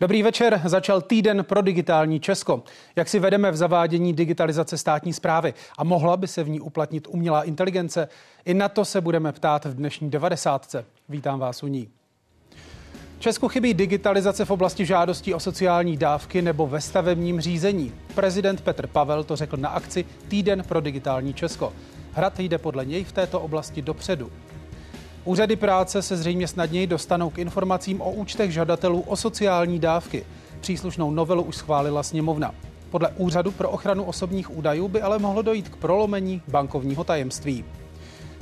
Dobrý večer, začal týden pro digitální Česko. Jak si vedeme v zavádění digitalizace státní zprávy a mohla by se v ní uplatnit umělá inteligence? I na to se budeme ptát v dnešní 90. Vítám vás u ní. Česku chybí digitalizace v oblasti žádostí o sociální dávky nebo ve stavebním řízení. Prezident Petr Pavel to řekl na akci Týden pro digitální Česko. Hrad jde podle něj v této oblasti dopředu. Úřady práce se zřejmě snadněji dostanou k informacím o účtech žadatelů o sociální dávky. Příslušnou novelu už schválila sněmovna. Podle Úřadu pro ochranu osobních údajů by ale mohlo dojít k prolomení bankovního tajemství.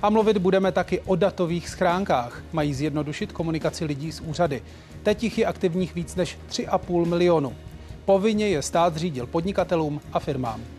A mluvit budeme taky o datových schránkách. Mají zjednodušit komunikaci lidí s úřady. Teď jich je aktivních víc než 3,5 milionu. Povinně je stát zřídil podnikatelům a firmám.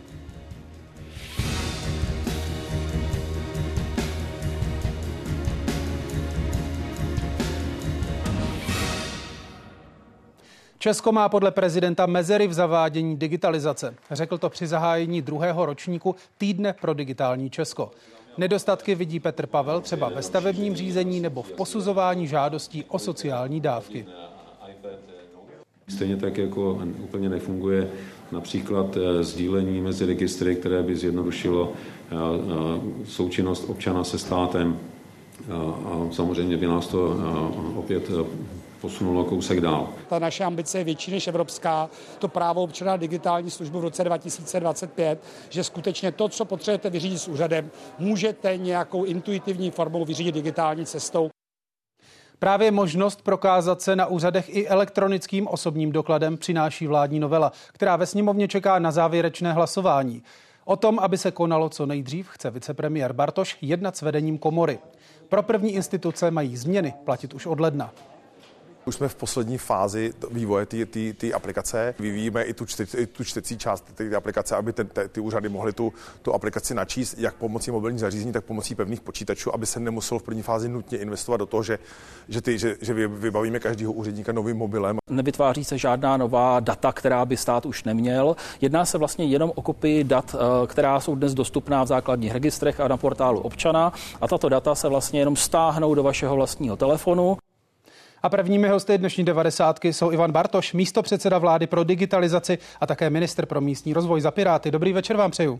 Česko má podle prezidenta mezery v zavádění digitalizace. Řekl to při zahájení druhého ročníku Týdne pro digitální Česko. Nedostatky vidí Petr Pavel třeba ve stavebním řízení nebo v posuzování žádostí o sociální dávky. Stejně tak jako úplně nefunguje například eh, sdílení mezi registry, které by zjednodušilo eh, eh, součinnost občana se státem. A samozřejmě by nás to opět posunulo kousek dál. Ta naše ambice je větší než evropská. To právo občana digitální službu v roce 2025, že skutečně to, co potřebujete vyřídit s úřadem, můžete nějakou intuitivní formou vyřídit digitální cestou. Právě možnost prokázat se na úřadech i elektronickým osobním dokladem přináší vládní novela, která ve sněmovně čeká na závěrečné hlasování. O tom, aby se konalo co nejdřív, chce vicepremiér Bartoš jednat s vedením komory. Pro první instituce mají změny platit už od ledna. Už jsme v poslední fázi vývoje té aplikace. Vyvíjíme i tu, čte, i tu čtecí část té aplikace, aby ten, te, ty úřady mohly tu, tu aplikaci načíst, jak pomocí mobilních zařízení, tak pomocí pevných počítačů, aby se nemuselo v první fázi nutně investovat do toho, že, že, ty, že, že vybavíme každého úředníka novým mobilem. Nevytváří se žádná nová data, která by stát už neměl. Jedná se vlastně jenom o kopii dat, eh, která jsou dnes dostupná v základních registrech a na portálu občana a tato data se vlastně jenom stáhnou do vašeho vlastního telefonu. A prvními hosty dnešní devadesátky jsou Ivan Bartoš, místo předseda vlády pro digitalizaci a také minister pro místní rozvoj za Piráty. Dobrý večer vám přeju.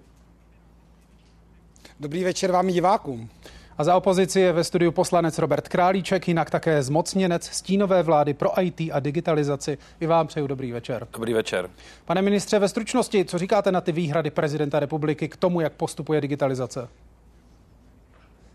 Dobrý večer vám divákům. A za opozici je ve studiu poslanec Robert Králíček, jinak také zmocněnec stínové vlády pro IT a digitalizaci. I vám přeju dobrý večer. Dobrý večer. Pane ministře, ve stručnosti, co říkáte na ty výhrady prezidenta republiky k tomu, jak postupuje digitalizace?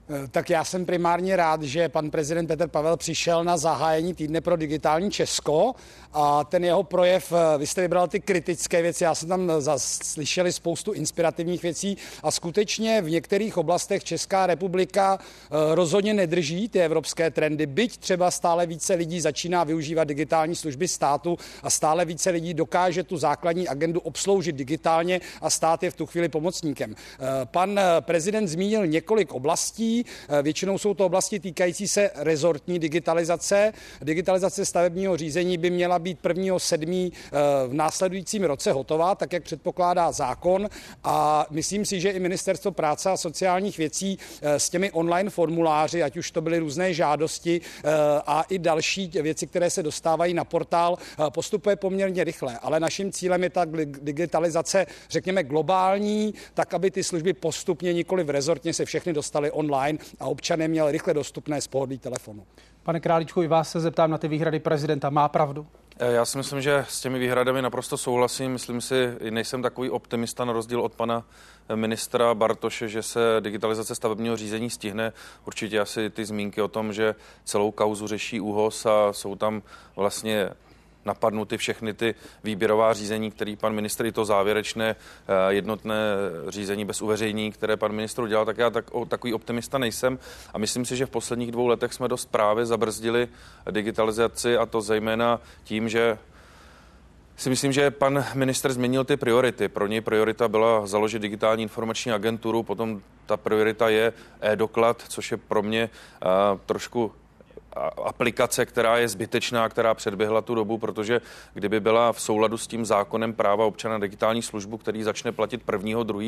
Eh, tak já jsem primárně rád, že pan prezident Petr Pavel přišel na zahájení týdne pro digitální Česko a ten jeho projev, eh, vy jste vybral ty kritické věci, já jsem tam slyšeli spoustu inspirativních věcí a skutečně v některých oblastech Česká republika eh, rozhodně nedrží ty evropské trendy, byť třeba stále více lidí začíná využívat digitální služby státu a stále více lidí dokáže tu základní agendu obsloužit digitálně a stát je v tu chvíli pomocníkem. Pan prezident zmínil několik oblastí, Eh, většinou jsou to oblasti týkající se rezortní digitalizace. Digitalizace stavebního řízení by měla být 1. 7. Eh, v následujícím roce hotová, tak jak předpokládá zákon. A myslím si, že i Ministerstvo práce a sociálních věcí eh, s těmi online formuláři, ať už to byly různé žádosti a i další věci, které se dostávají na portál, postupuje poměrně rychle. Ale naším cílem je ta digitalizace, řekněme, globální, tak aby ty služby postupně nikoli v rezortně se všechny dostaly online online a občané měl rychle dostupné z pohodlí telefonu. Pane Králíčku, i vás se zeptám na ty výhrady prezidenta. Má pravdu? Eh, já si myslím, že s těmi výhradami naprosto souhlasím. Myslím si, nejsem takový optimista na rozdíl od pana eh, ministra Bartoše, že se digitalizace stavebního řízení stihne. Určitě asi ty zmínky o tom, že celou kauzu řeší ÚHOS a jsou tam vlastně napadnuty všechny ty výběrová řízení, který pan ministr i to závěrečné eh, jednotné řízení bez uveřejnění, které pan ministr udělal, tak já tak, takový optimista nejsem. A myslím si, že v posledních dvou letech jsme dost právě zabrzdili digitalizaci a to zejména tím, že si myslím, že pan minister změnil ty priority. Pro něj priorita byla založit digitální informační agenturu, potom ta priorita je e-doklad, což je pro mě uh, trošku aplikace, která je zbytečná, která předběhla tu dobu, protože kdyby byla v souladu s tím zákonem práva občana digitální službu, který začne platit 1. 2.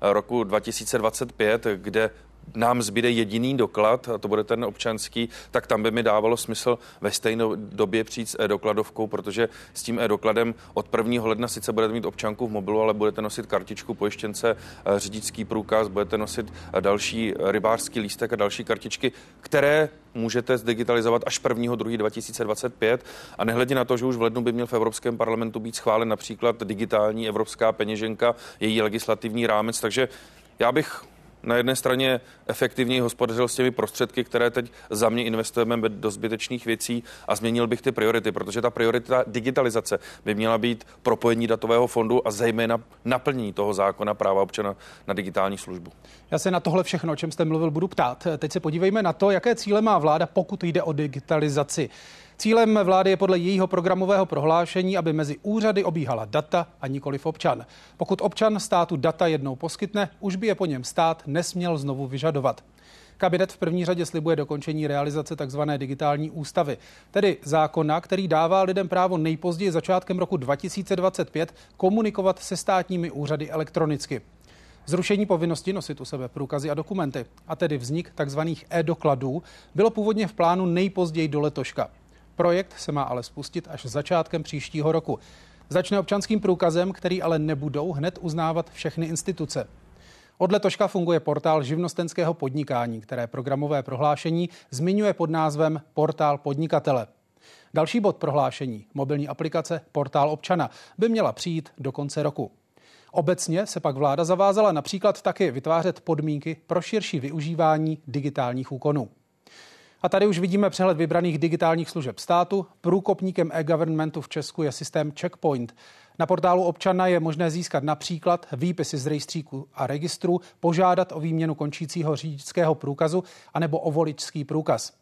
roku 2025, kde nám zbyde jediný doklad, a to bude ten občanský, tak tam by mi dávalo smysl ve stejné době přijít s e-dokladovkou, protože s tím e-dokladem od 1. ledna sice budete mít občanku v mobilu, ale budete nosit kartičku pojištěnce, eh, řidičský průkaz, budete nosit eh, další rybářský lístek a další kartičky, které můžete zdigitalizovat až 1. 2. 2025 a nehledě na to, že už v lednu by měl v Evropském parlamentu být schválen například digitální evropská peněženka, její legislativní rámec, takže já bych na jedné straně efektivněji hospodařil s těmi prostředky, které teď za mě investujeme do zbytečných věcí a změnil bych ty priority, protože ta priorita digitalizace by měla být propojení datového fondu a zejména naplnění toho zákona práva občana na digitální službu. Já se na tohle všechno, o čem jste mluvil, budu ptát. Teď se podívejme na to, jaké cíle má vláda, pokud jde o digitalizaci. Cílem vlády je podle jejího programového prohlášení, aby mezi úřady obíhala data a nikoliv občan. Pokud občan státu data jednou poskytne, už by je po něm stát nesměl znovu vyžadovat. Kabinet v první řadě slibuje dokončení realizace tzv. digitální ústavy, tedy zákona, který dává lidem právo nejpozději začátkem roku 2025 komunikovat se státními úřady elektronicky. Zrušení povinnosti nosit u sebe průkazy a dokumenty, a tedy vznik tzv. e-dokladů, bylo původně v plánu nejpozději do letoška. Projekt se má ale spustit až začátkem příštího roku. Začne občanským průkazem, který ale nebudou hned uznávat všechny instituce. Od letoška funguje portál živnostenského podnikání, které programové prohlášení zmiňuje pod názvem Portál podnikatele. Další bod prohlášení, mobilní aplikace Portál občana, by měla přijít do konce roku. Obecně se pak vláda zavázala například taky vytvářet podmínky pro širší využívání digitálních úkonů. A tady už vidíme přehled vybraných digitálních služeb státu. Průkopníkem e-governmentu v Česku je systém Checkpoint. Na portálu občana je možné získat například výpisy z rejstříku a registru, požádat o výměnu končícího řidičského průkazu anebo o voličský průkaz.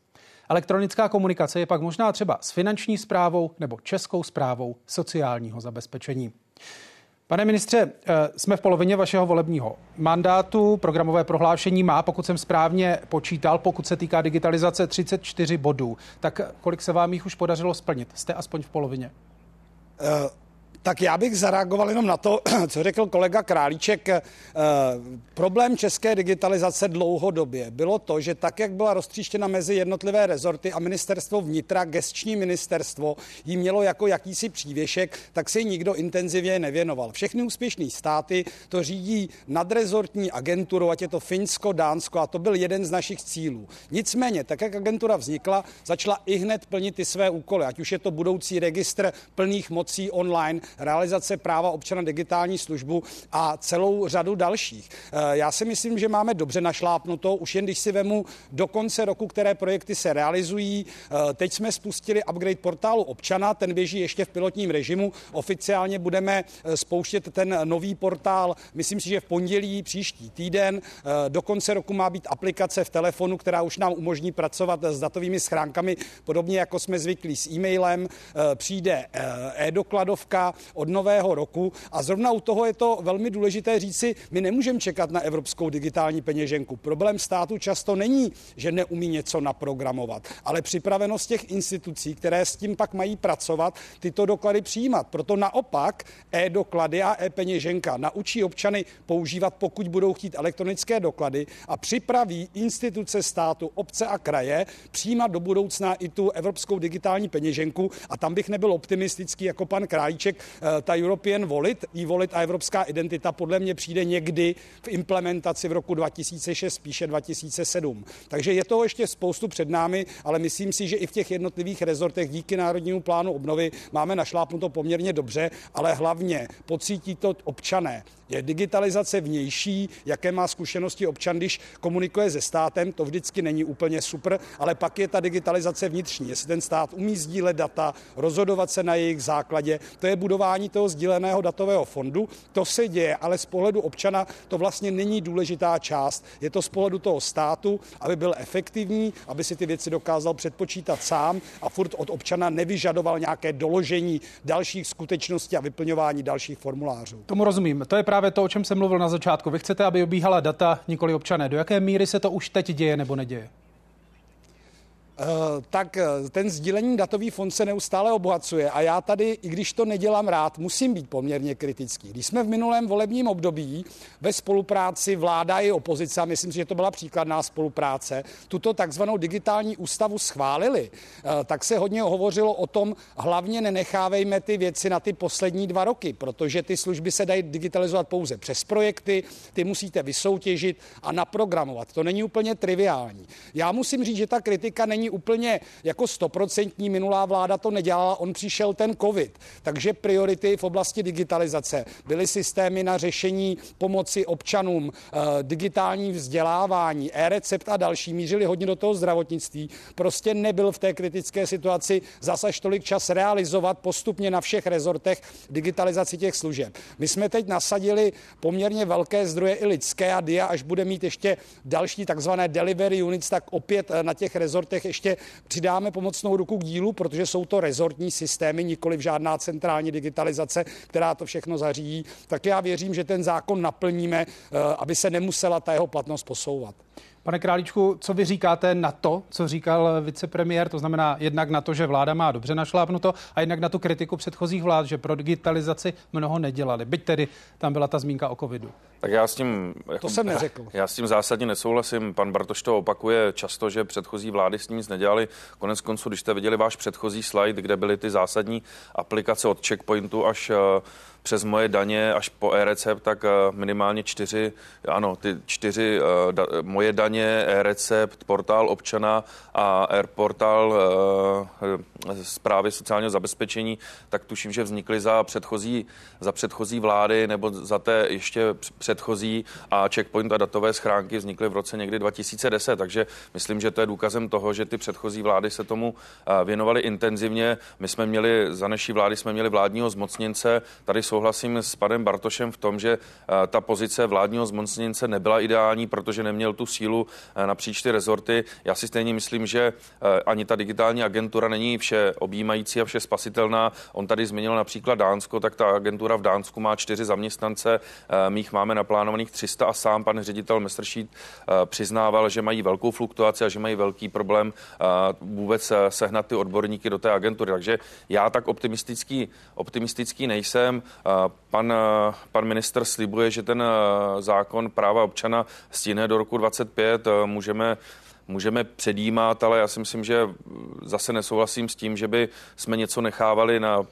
Elektronická komunikace je pak možná třeba s finanční zprávou nebo českou zprávou sociálního zabezpečení. Pane ministře, eh, jsme v polovině vašeho volebního mandátu. Programové prohlášení má, pokud jsem správně počítal, pokud se týká digitalizace 34 bodů. Tak kolik se vám jich už podařilo splnit? Jste aspoň v polovině? Uh tak já bych zareagoval jenom na to, co řekl kolega Králíček. Eh, problém české digitalizace dlouhodobě bylo to, že tak, jak byla roztříštěna mezi jednotlivé rezorty a ministerstvo vnitra, gestční ministerstvo, jí mělo jako jakýsi přívěšek, tak si nikdo intenzivně nevěnoval. Všechny úspěšné státy to řídí nadrezortní agenturu, ať je to Finsko, Dánsko, a to byl jeden z našich cílů. Nicméně, tak jak agentura vznikla, začala i hned plnit ty své úkoly, ať už je to budoucí registr plných mocí online, realizace práva občana digitální službu a celou řadu dalších. Eh, já si myslím, že máme dobře našlápnuto, už jen když si vemu do konce roku, které projekty se realizují. Eh, teď jsme spustili upgrade portálu občana, ten běží ještě v pilotním režimu. Oficiálně budeme eh, spouštět ten nový portál, myslím si, že v pondělí příští týden. Do konce roku má být aplikace v telefonu, která už nám umožní pracovat s datovými schránkami, podobně jako jsme zvyklí s e-mailem. Přijde e-dokladovka, od nového roku. A zrovna u toho je to velmi důležité říci, my nemůžeme čekat na evropskou digitální peněženku. Problém státu často není, že neumí něco naprogramovat, ale připravenost těch institucí, které s tím pak mají pracovat, tyto doklady přijímat. Proto naopak e-doklady a e-peněženka naučí občany používat, pokud budou chtít elektronické doklady a připraví instituce státu, obce a kraje přijímat do budoucna i tu evropskou digitální peněženku a tam bych nebyl optimistický jako pan Králíček, ta European Wallet, e-wallet a evropská identita podle mě přijde někdy v implementaci v roku 2006, spíše 2007. Takže je toho ještě spoustu před námi, ale myslím si, že i v těch jednotlivých rezortech díky Národnímu plánu obnovy máme našlápnuto poměrně dobře, ale hlavně pocítí to občané. Je digitalizace vnější, jaké má zkušenosti občan, když komunikuje se státem, to vždycky není úplně super, ale pak je ta digitalizace vnitřní. Jestli ten stát umí sdílet data, rozhodovat se na jejich základě, to je budování toho sdíleného datového fondu. To se děje, ale z pohledu občana to vlastně není důležitá část. Je to z pohledu toho státu, aby byl efektivní, aby si ty věci dokázal předpočítat sám a furt od občana nevyžadoval nějaké doložení dalších skutečností a vyplňování dalších formulářů. Tomu rozumím. To je právě to, o čem jsem mluvil na začátku. Vy chcete, aby obíhala data, nikoli občané. Do jaké míry se to už teď děje nebo neděje? Eh, tak eh, ten sdílení datový fond se neustále obohacuje a já tady, i když to nedělám rád, musím být poměrně kritický. Když jsme v minulém volebním období ve spolupráci vláda i opozice, a myslím si, že to byla příkladná spolupráce, tuto takzvanou digitální ústavu schválili, eh, tak se hodně hovořilo o tom, hlavně nenechávejme ty věci na ty poslední dva roky, protože ty služby se dají digitalizovat pouze přes projekty, ty musíte vysoutěžit a naprogramovat. To není úplně triviální. Já musím říct, že ta kritika není není úplně jako stoprocentní, minulá vláda to nedělala, on přišel ten covid. Takže priority v oblasti digitalizace byly systémy na řešení pomoci občanům, eh, digitální vzdělávání, e-recept a další, mířili hodně do toho zdravotnictví. Prostě nebyl v té kritické situaci zase tolik čas realizovat postupně na všech rezortech digitalizaci těch služeb. My jsme teď nasadili poměrně velké zdroje i lidské a DIA, až bude mít ještě další takzvané delivery units, tak opět eh, na těch rezortech ještě přidáme pomocnou ruku k dílu, protože jsou to rezortní systémy, nikoli žádná centrální digitalizace, která to všechno zařídí. Tak já věřím, že ten zákon naplníme, eh, aby se nemusela ta jeho platnost posouvat. Pane Králíčku, co vy říkáte na to, co říkal vicepremiér, to znamená jednak na to, že vláda má dobře našlápnuto a jednak na tu kritiku předchozích vlád, že pro digitalizaci mnoho nedělali. Byť tedy tam byla ta zmínka o covidu. Tak já s tím... Jako, to jsem neřekl. Já s tím zásadně nesouhlasím. Pan Bartoš to opakuje často, že předchozí vlády s tím nic nedělali. Konec konců, když jste viděli váš předchozí slide, kde byly ty zásadní aplikace od checkpointu až uh, přes moje daně až po e-recept, tak eh, minimálně čtyři, ano, ty čtyři eh, da, moje daně, e-recept, portál občana a e-portál zprávy sociálního zabezpečení, tak tuším, že vznikly za předchozí, za předchozí vlády nebo za té ještě předchozí a checkpoint a datové schránky vznikly v roce někdy 2010, takže myslím, že to je důkazem toho, že ty předchozí vlády se tomu věnovaly intenzivně. My jsme měli, za naší vlády jsme měli vládního zmocněnce, tady jsou souhlasím s panem Bartošem v tom, že eh, ta pozice vládního zmocněnce nebyla ideální, protože neměl tu sílu eh, napříč ty rezorty. Já si stejně myslím, že eh, ani ta digitální agentura není vše objímající a vše spasitelná. On tady zmínil například Dánsko, tak ta agentura v Dánsku má čtyři zaměstnance, my jich máme naplánovaných 300 a sám pan ředitel Messerschmidt přiznával, že mají velkou fluktuaci a že mají velký problém vůbec sehnat ty odborníky do té agentury. Takže já tak optimistický, optimistický nejsem. Pan, pan minister slibuje, že ten eh, zákon práva občana stíne do roku 25. Eh, můžeme můžeme předjímat, ale já si myslím, že zase nesouhlasím s tím, že by jsme něco nechávali na mm,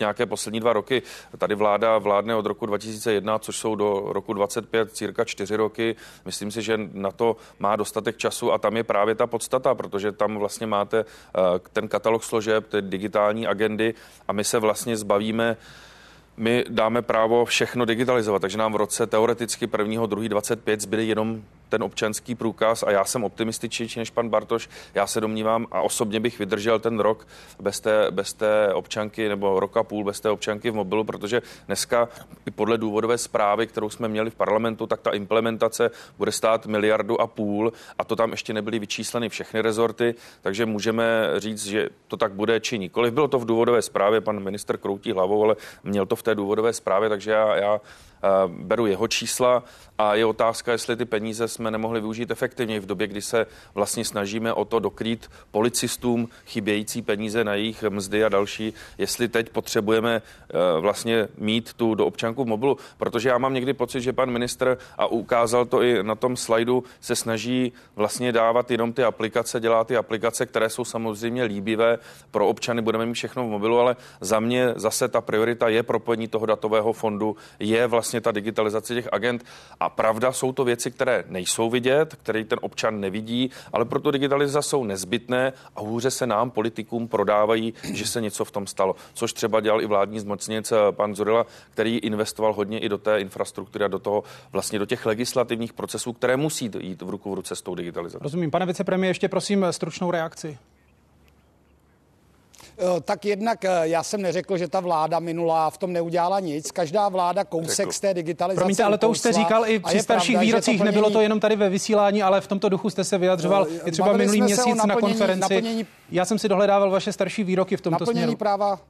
nějaké poslední dva roky. Tady vláda vládne od roku 2001, což jsou do roku 25 cirka čtyři roky. Myslím si, že na to má dostatek času a tam je právě ta podstata, protože tam vlastně máte eh, ten katalog složeb, ty digitální agendy a my se vlastně zbavíme my dáme právo všechno digitalizovat, takže nám v roce teoreticky 1. 2. 25 zbyly jenom ten občanský průkaz a já jsem optimističnější než pan Bartoš. Já se domnívám a osobně bych vydržel ten rok bez té, bez té občanky nebo roka půl bez té občanky v mobilu, protože dneska i podle důvodové zprávy, kterou jsme měli v parlamentu, tak ta implementace bude stát miliardu a půl a to tam ještě nebyly vyčísleny všechny rezorty, takže můžeme říct, že to tak bude či nikoliv. Bylo to v důvodové zprávě, pan minister kroutí hlavou, ale měl to v té důvodové zprávě, takže já, já beru jeho čísla a je otázka, jestli ty peníze jsme nemohli využít efektivně v době, kdy se vlastně snažíme o to dokrýt policistům chybějící peníze na jejich mzdy a další, jestli teď potřebujeme eh, vlastně mít tu do občanku v mobilu, protože já mám někdy pocit, že pan ministr a ukázal to i na tom slajdu, se snaží vlastně dávat jenom ty aplikace, dělá ty aplikace, které jsou samozřejmě líbivé pro občany, budeme mít všechno v mobilu, ale za mě zase ta priorita je propojení toho datového fondu, je vlastně vlastně ta digitalizace těch agent. A pravda, jsou to věci, které nejsou vidět, které ten občan nevidí, ale proto digitalizace jsou nezbytné a hůře se nám, politikům, prodávají, že se něco v tom stalo. Což třeba dělal i vládní zmocněnec eh, pan Zurila, který investoval hodně i do té infrastruktury a do toho vlastně do těch legislativních procesů, které musí jít v ruku v ruce s tou digitalizací. Rozumím. Pane vicepremiér, ještě prosím stručnou reakci. Tak jednak eh, já jsem neřekl, že ta vláda minulá v tom neudělala nic. Každá vláda kousek Řekl. z té digitalizace. Promiňte, ale to už jste říkal i při starších pravda, výrocích. To plnění... Nebylo to jenom tady ve vysílání, ale v tomto duchu jste se vyjadřoval i třeba minulý měsíc naplnění, na konferenci. Naplnění, já jsem si dohledával vaše starší výroky v tomto naplnění směru. Práva,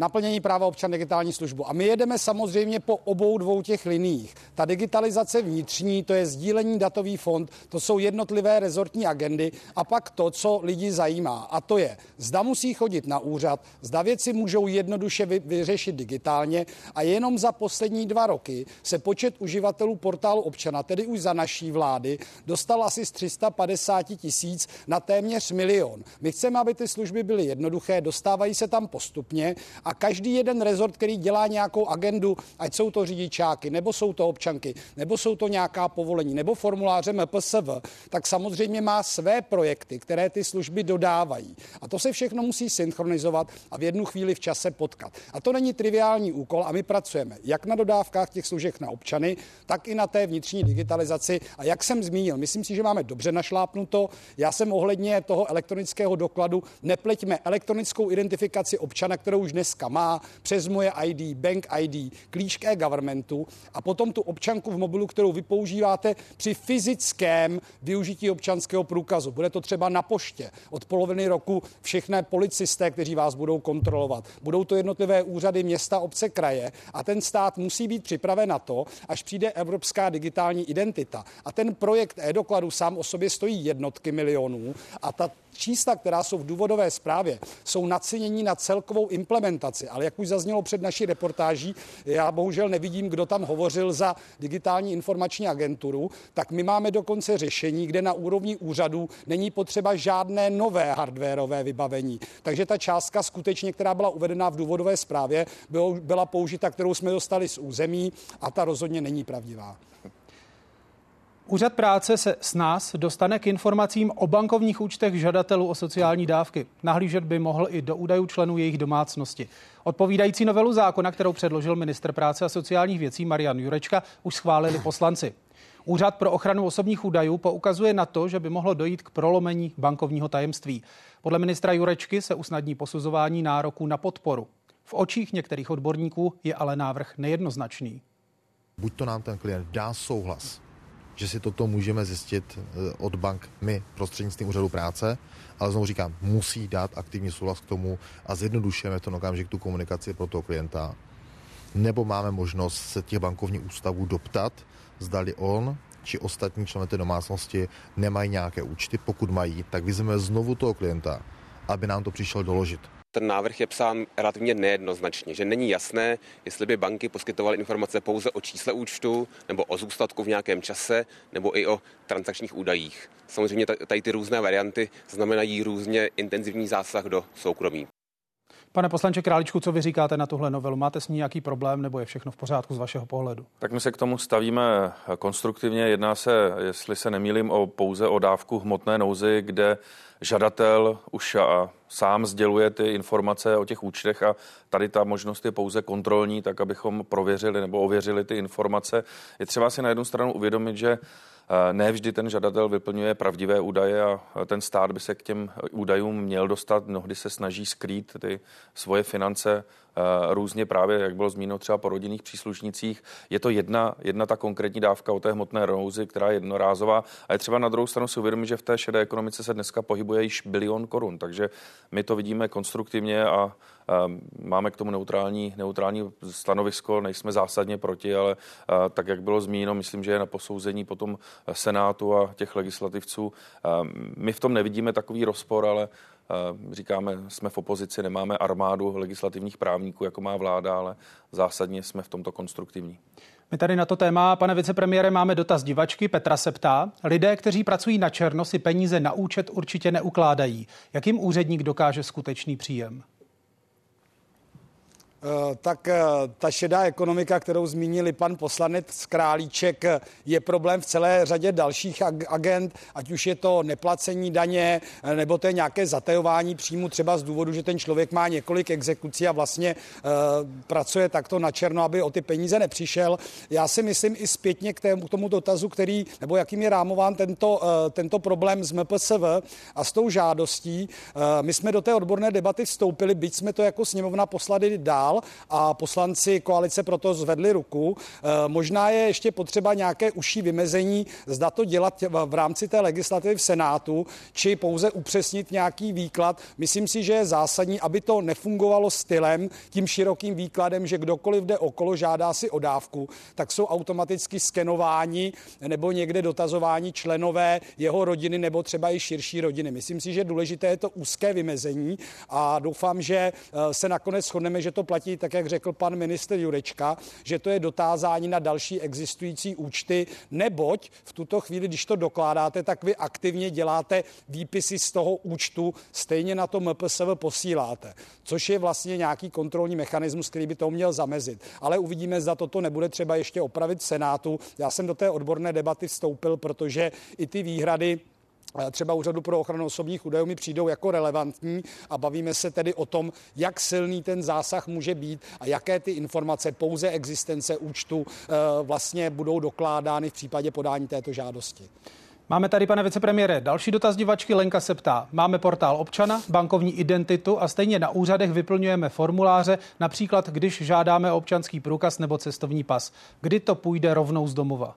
naplnění práva občan digitální službu. A my jedeme samozřejmě po obou dvou těch liních. Ta digitalizace vnitřní, to je sdílení datový fond, to jsou jednotlivé rezortní agendy a pak to, co lidi zajímá. A to je, zda musí chodit na úřad, zda věci můžou jednoduše vy, vyřešit digitálně a jenom za poslední dva roky se počet uživatelů portálu občana, tedy už za naší vlády, dostal asi z 350 tisíc na téměř milion. My chceme, aby ty služby byly jednoduché, dostávají se tam postupně a každý jeden rezort, který dělá nějakou agendu, ať jsou to řidičáky, nebo jsou to občanky, nebo jsou to nějaká povolení, nebo formuláře MPSV, tak samozřejmě má své projekty, které ty služby dodávají. A to se všechno musí synchronizovat a v jednu chvíli v čase potkat. A to není triviální úkol a my pracujeme jak na dodávkách těch služeb na občany, tak i na té vnitřní digitalizaci. A jak jsem zmínil, myslím si, že máme dobře našlápnuto. Já jsem ohledně toho elektronického dokladu, nepleťme elektronickou identifikaci občana, kterou už dneska má, přes moje ID, bank ID, klíč k e-governmentu a potom tu občanku v mobilu, kterou vy používáte při fyzickém využití občanského průkazu. Bude to třeba na poště. Od poloviny roku všechny policisté, kteří vás budou kontrolovat. Budou to jednotlivé úřady města, obce, kraje a ten stát musí být připraven na to, až přijde evropská digitální identita. A ten projekt e-dokladu sám o sobě stojí jednotky milionů a ta čísla, která jsou v důvodové zprávě, jsou nacenění na celkovou implementaci. Ale jak už zaznělo před naší reportáží, já bohužel nevidím, kdo tam hovořil za digitální informační agenturu, tak my máme dokonce řešení, kde na úrovni úřadů není potřeba žádné nové hardwareové vybavení. Takže ta částka skutečně, která byla uvedena v důvodové zprávě, byla použita, kterou jsme dostali z území a ta rozhodně není pravdivá. Úřad práce se s nás dostane k informacím o bankovních účtech žadatelů o sociální dávky. Nahlížet by mohl i do údajů členů jejich domácnosti. Odpovídající novelu zákona, kterou předložil minister práce a sociálních věcí Marian Jurečka, už schválili poslanci. Úřad pro ochranu osobních údajů poukazuje na to, že by mohlo dojít k prolomení bankovního tajemství. Podle ministra Jurečky se usnadní posuzování nároků na podporu. V očích některých odborníků je ale návrh nejednoznačný. Buď to nám ten klient dá souhlas že si toto můžeme zjistit eh, od bank my prostřednictvím úřadu práce, ale znovu říkám, musí dát aktivní souhlas k tomu a zjednodušujeme v ten okamžik tu komunikaci pro toho klienta. Nebo máme možnost se těch bankovních ústavů doptat, zdali on či ostatní členové té domácnosti nemají nějaké účty. Pokud mají, tak vyzveme znovu toho klienta, aby nám to přišel doložit ten návrh je psán relativně nejednoznačně, že není jasné, jestli by banky poskytovaly informace pouze o čísle účtu nebo o zůstatku v nějakém čase nebo i o transakčních údajích. Samozřejmě tady ty různé varianty znamenají různě intenzivní zásah do soukromí. Pane poslanče Králičku, co vy říkáte na tuhle novelu? Máte s ní nějaký problém nebo je všechno v pořádku z vašeho pohledu? Tak my se k tomu stavíme konstruktivně. Jedná se, jestli se nemýlím, o pouze o dávku hmotné nouzy, kde žadatel už sám sděluje ty informace o těch účtech a tady ta možnost je pouze kontrolní, tak abychom prověřili nebo ověřili ty informace. Je třeba si na jednu stranu uvědomit, že ne vždy ten žadatel vyplňuje pravdivé údaje a ten stát by se k těm údajům měl dostat. Mnohdy se snaží skrýt ty svoje finance různě právě, jak bylo zmíněno třeba po rodinných příslušnicích. Je to jedna, jedna ta konkrétní dávka o té hmotné rouzy, která je jednorázová. A je třeba na druhou stranu si uvědomit, že v té šedé ekonomice se dneska pohybuje již bilion korun. Takže my to vidíme konstruktivně a Máme k tomu neutrální, neutrální stanovisko, nejsme zásadně proti, ale tak, jak bylo zmíněno, myslím, že je na posouzení potom Senátu a těch legislativců. My v tom nevidíme takový rozpor, ale říkáme, jsme v opozici, nemáme armádu legislativních právníků, jako má vláda, ale zásadně jsme v tomto konstruktivní. My tady na to téma, pane vicepremiére, máme dotaz divačky. Petra se ptá, lidé, kteří pracují na černo, si peníze na účet určitě neukládají. Jakým úředník dokáže skutečný příjem? Eh, tak eh, ta šedá ekonomika, kterou zmínili pan poslanec Králíček, je problém v celé řadě dalších agent, ať už je to neplacení daně, eh, nebo to je nějaké zatajování příjmu třeba z důvodu, že ten člověk má několik exekucí a vlastně pracuje takto na černo, aby o ty peníze nepřišel. Já si myslím i zpětně k tomu dotazu, který, nebo jakým je rámován tento, tento problém z MPSV a s tou žádostí. My jsme do té odborné debaty vstoupili, byť jsme to jako sněmovna poslali dál, dál a poslanci koalice proto zvedli ruku. Možná je ještě potřeba nějaké užší vymezení, zda to dělat v rámci té legislativy v Senátu, či pouze upřesnit nějaký výklad. Myslím si, že je zásadní, aby to nefungovalo stylem, tím širokým výkladem, že kdokoliv jde okolo, žádá si o dávku, tak jsou automaticky skenováni nebo někde dotazováni členové jeho rodiny nebo třeba i širší rodiny. Myslím si, že důležité je to úzké vymezení a doufám, že eh, se nakonec shodneme, že to platí tak, jak řekl pan minister Jurečka, že to je dotázání na další existující účty, neboť v tuto chvíli, když to dokládáte, tak vy aktivně děláte výpisy z toho účtu, stejně na to MPSV posíláte, což je vlastně nějaký kontrolní mechanismus, který by to měl zamezit. Ale uvidíme, zda toto nebude třeba ještě opravit v Senátu. Já jsem do té odborné debaty vstoupil, protože i ty výhrady třeba úřadu pro ochranu osobních údajů mi přijdou jako relevantní a bavíme se tedy o tom, jak silný ten zásah může být a jaké ty informace pouze existence účtu eh, vlastně budou dokládány v případě podání této žádosti. Máme tady, pane vicepremiére, další dotaz divačky. Lenka se ptá. Máme portál občana, bankovní identitu a stejně na úřadech vyplňujeme formuláře, například když žádáme občanský průkaz nebo cestovní pas. Kdy to půjde rovnou z domova?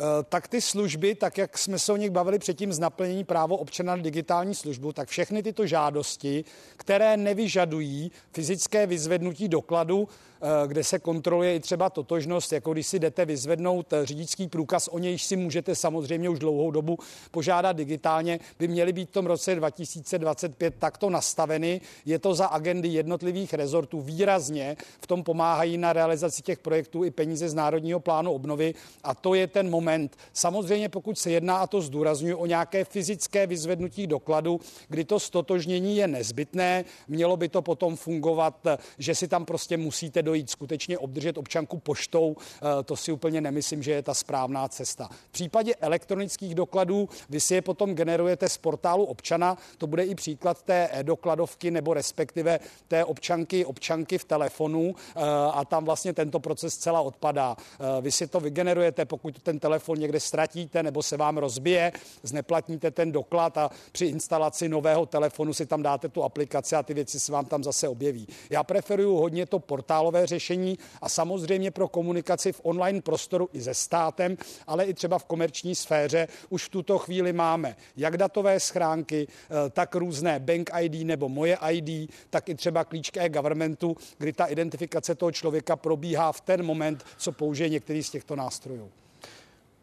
Eh, tak ty služby, tak jak jsme se o nich bavili předtím z naplnění právo občana na digitální službu, tak všechny tyto žádosti, které nevyžadují fyzické vyzvednutí dokladu, Eh, kde se kontroluje i třeba totožnost, jako když si jdete vyzvednout eh, řidičský průkaz, o nějž si můžete samozřejmě už dlouhou dobu požádat digitálně, by měly být v tom roce 2025 takto nastaveny. Je to za agendy jednotlivých rezortů výrazně, v tom pomáhají na realizaci těch projektů i peníze z Národního plánu obnovy a to je ten moment. Samozřejmě pokud se jedná, a to zdůraznuju, o nějaké fyzické vyzvednutí dokladu, kdy to stotožnění je nezbytné, mělo by to potom fungovat, že si tam prostě musíte dojít skutečně obdržet občanku poštou, eh, to si úplně nemyslím, že je ta správná cesta. V případě elektronických dokladů vy si je potom generujete z portálu občana, to bude i příklad té e-dokladovky nebo respektive té občanky, občanky v telefonu eh, a tam vlastně tento proces celá odpadá. Eh, vy si to vygenerujete, pokud ten telefon někde ztratíte nebo se vám rozbije, zneplatníte ten doklad a při instalaci nového telefonu si tam dáte tu aplikaci a ty věci se vám tam zase objeví. Já preferuju hodně to portálové řešení a samozřejmě pro komunikaci v online prostoru i se státem, ale i třeba v komerční sféře už v tuto chvíli máme jak datové schránky, eh, tak různé bank ID nebo moje ID, tak i třeba klíčky e-governmentu, kdy ta identifikace toho člověka probíhá v ten moment, co použije některý z těchto nástrojů.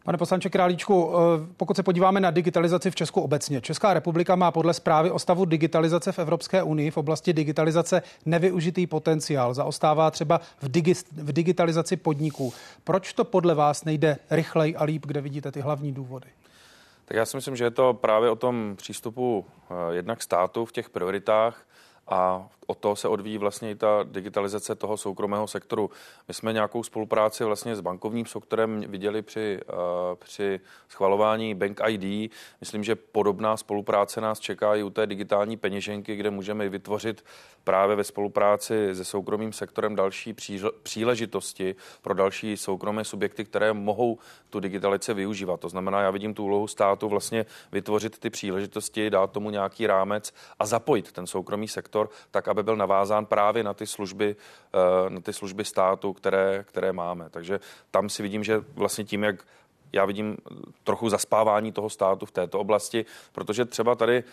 Pane poslanče Králíčku, eh, pokud se podíváme na digitalizaci v Česku obecně, Česká republika má podle zprávy o stavu digitalizace v Evropské unii v oblasti digitalizace nevyužitý potenciál. Zaostává třeba v, digi- v digitalizaci podniků. Proč to podle vás nejde rychleji a líp, kde vidíte ty hlavní důvody? Tak já si myslím, že je to právě o tom přístupu eh, jednak státu v těch prioritách a o to se odvíjí vlastně i ta digitalizace toho soukromého sektoru. My jsme nějakou spolupráci vlastně s bankovním sektorem viděli při, uh, při schvalování Bank ID. Myslím, že podobná spolupráce nás čeká i u té digitální peněženky, kde můžeme vytvořit právě ve spolupráci se soukromým sektorem další příležitosti pro další soukromé subjekty, které mohou tu digitalizaci využívat. To znamená, já vidím tu úlohu státu vlastně vytvořit ty příležitosti, dát tomu nějaký rámec a zapojit ten soukromý sektor tak, aby aby byl navázán právě na ty služby, eh, na ty služby státu, které, které máme. Takže tam si vidím, že vlastně tím, jak já vidím trochu zaspávání toho státu v této oblasti, protože třeba tady,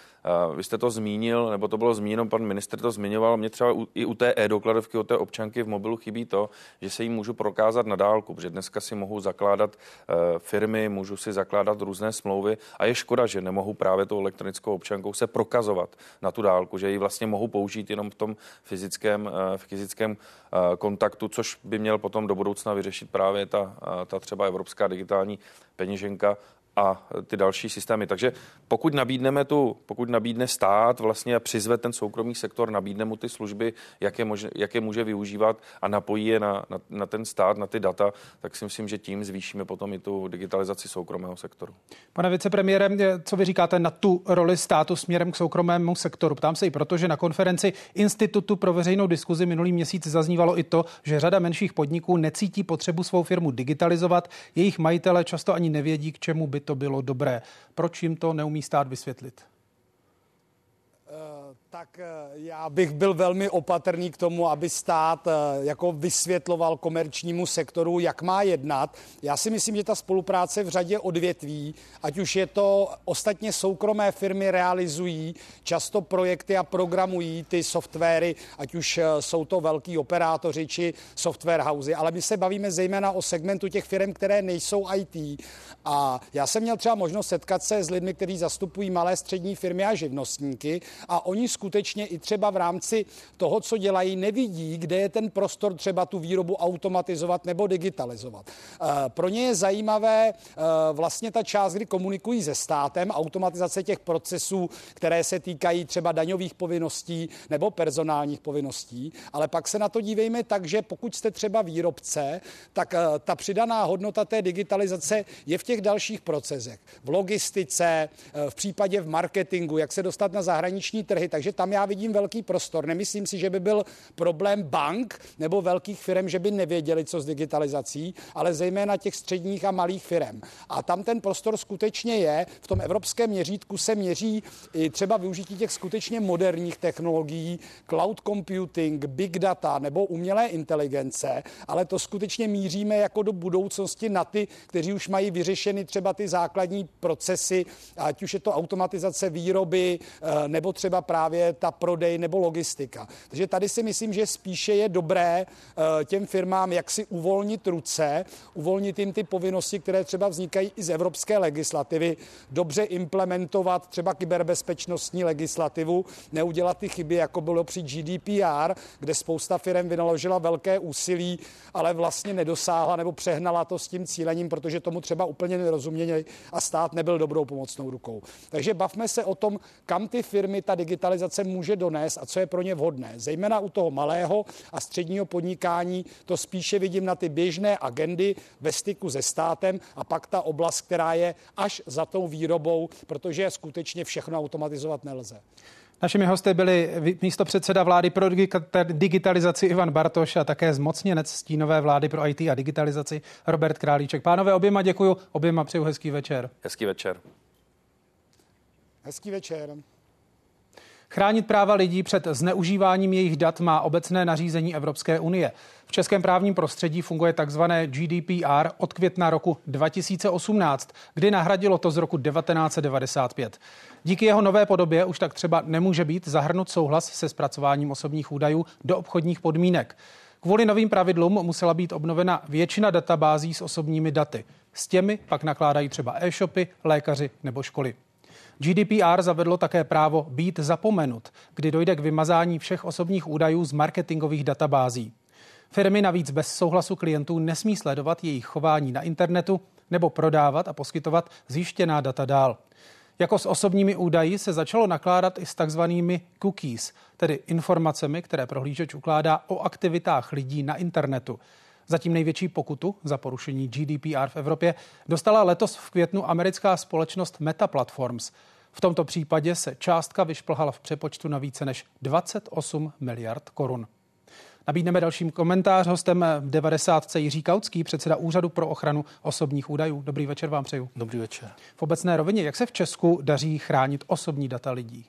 uh, vy jste to zmínil, nebo to bylo zmíněno, pan minister to zmiňoval, mě třeba i u té e-dokladovky, u té občanky v mobilu chybí to, že se jí můžu prokázat na dálku, protože dneska si mohu zakládat uh, firmy, můžu si zakládat různé smlouvy a je škoda, že nemohu právě tou elektronickou občankou se prokazovat na tu dálku, že ji vlastně mohu použít jenom v tom fyzickém, uh, fyzickém kontaktu, což by měl potom do budoucna vyřešit právě ta, ta třeba evropská digitální peněženka a ty další systémy. Takže pokud nabídneme tu, pokud nabídne stát vlastně a přizve ten soukromý sektor, nabídne mu ty služby, jak je, mož, jak je může využívat a napojí je na, na, na ten stát, na ty data, tak si myslím, že tím zvýšíme potom i tu digitalizaci soukromého sektoru. Pane vicepremiére, co vy říkáte na tu roli státu směrem k soukromému sektoru? Ptám se i proto, že na konferenci Institutu pro veřejnou diskuzi minulý měsíc zaznívalo i to, že řada menších podniků necítí potřebu svou firmu digitalizovat, jejich majitele často ani nevědí, k čemu by to bylo dobré. Proč jim to neumí stát vysvětlit? Tak eh, já bych byl velmi opatrný k tomu, aby stát eh, jako vysvětloval komerčnímu sektoru, jak má jednat. Já si myslím, že ta spolupráce v řadě odvětví, ať už je to ostatně soukromé firmy realizují často projekty a programují ty softwary, ať už eh, jsou to velký operátoři či software housey, ale my se bavíme zejména o segmentu těch firm, které nejsou IT. A já jsem měl třeba možnost setkat se s lidmi, kteří zastupují malé střední firmy a živnostníky a oni skutečně i třeba v rámci toho, co dělají, nevidí, kde je ten prostor třeba tu výrobu automatizovat nebo digitalizovat. Eh, pro ně je zajímavé eh, vlastně ta část, kdy komunikují se státem, automatizace těch procesů, které se týkají třeba daňových povinností nebo personálních povinností, ale pak se na to dívejme tak, že pokud jste třeba výrobce, tak eh, ta přidaná hodnota té digitalizace je v těch dalších procesech. V logistice, v případě v marketingu, jak se dostat na zahraniční trhy, takže tam já vidím velký prostor. Nemyslím si, že by byl problém bank nebo velkých firm, že by nevěděli, co s digitalizací, ale zejména těch středních a malých firm. A tam ten prostor skutečně je. V tom evropském měřítku se měří i třeba využití těch skutečně moderních technologií, cloud computing, big data nebo umělé inteligence, ale to skutečně míříme jako do budoucnosti na ty, kteří už mají vyřešeny třeba ty základní procesy, ať už je to automatizace výroby eh, nebo třeba právě ta prodej nebo logistika. Takže tady si myslím, že spíše je dobré eh, těm firmám jak si uvolnit ruce, uvolnit jim ty povinnosti, které třeba vznikají i z evropské legislativy, dobře implementovat třeba kyberbezpečnostní legislativu, neudělat ty chyby, jako bylo při GDPR, kde spousta firm vynaložila velké úsilí, ale vlastně nedosáhla nebo přehnala to s tím cílením, protože tomu třeba úplně nerozuměli a stát nebyl dobrou pomocnou rukou. Takže bavme se o tom, kam ty firmy ta digitalizace může donést a co je pro ně vhodné. Zejména u toho malého a středního podnikání to spíše vidím na ty běžné agendy ve styku se státem a pak ta oblast, která je až za tou výrobou, protože skutečně všechno automatizovat nelze. Našimi hosty byli místo předseda vlády pro digitalizaci Ivan Bartoš a také zmocněnec stínové vlády pro IT a digitalizaci Robert Králíček. Pánové, oběma děkuju, oběma přeju hezký večer. Hezký večer. Hezký večer. Chránit práva lidí před zneužíváním jejich dat má obecné nařízení Evropské unie. V českém právním prostředí funguje takzvané GDPR od května roku 2018, kdy nahradilo to z roku 1995. Díky jeho nové podobě už tak třeba nemůže být zahrnut souhlas se zpracováním osobních údajů do obchodních podmínek. Kvůli novým pravidlům musela být obnovena většina databází s osobními daty. S těmi pak nakládají třeba e-shopy, lékaři nebo školy. GDPR zavedlo také právo být zapomenut, kdy dojde k vymazání všech osobních údajů z marketingových databází. Firmy navíc bez souhlasu klientů nesmí sledovat jejich chování na internetu nebo prodávat a poskytovat zjištěná data dál. Jako s osobními údaji se začalo nakládat i s takzvanými cookies, tedy informacemi, které prohlížeč ukládá o aktivitách lidí na internetu. Zatím největší pokutu za porušení GDPR v Evropě dostala letos v květnu americká společnost Meta Platforms. V tomto případě se částka vyšplhala v přepočtu na více než 28 miliard korun. Nabídneme dalším komentář. Hostem v 90. Jiří Kautský, předseda Úřadu pro ochranu osobních údajů. Dobrý večer vám přeju. Dobrý večer. V obecné rovině, jak se v Česku daří chránit osobní data lidí?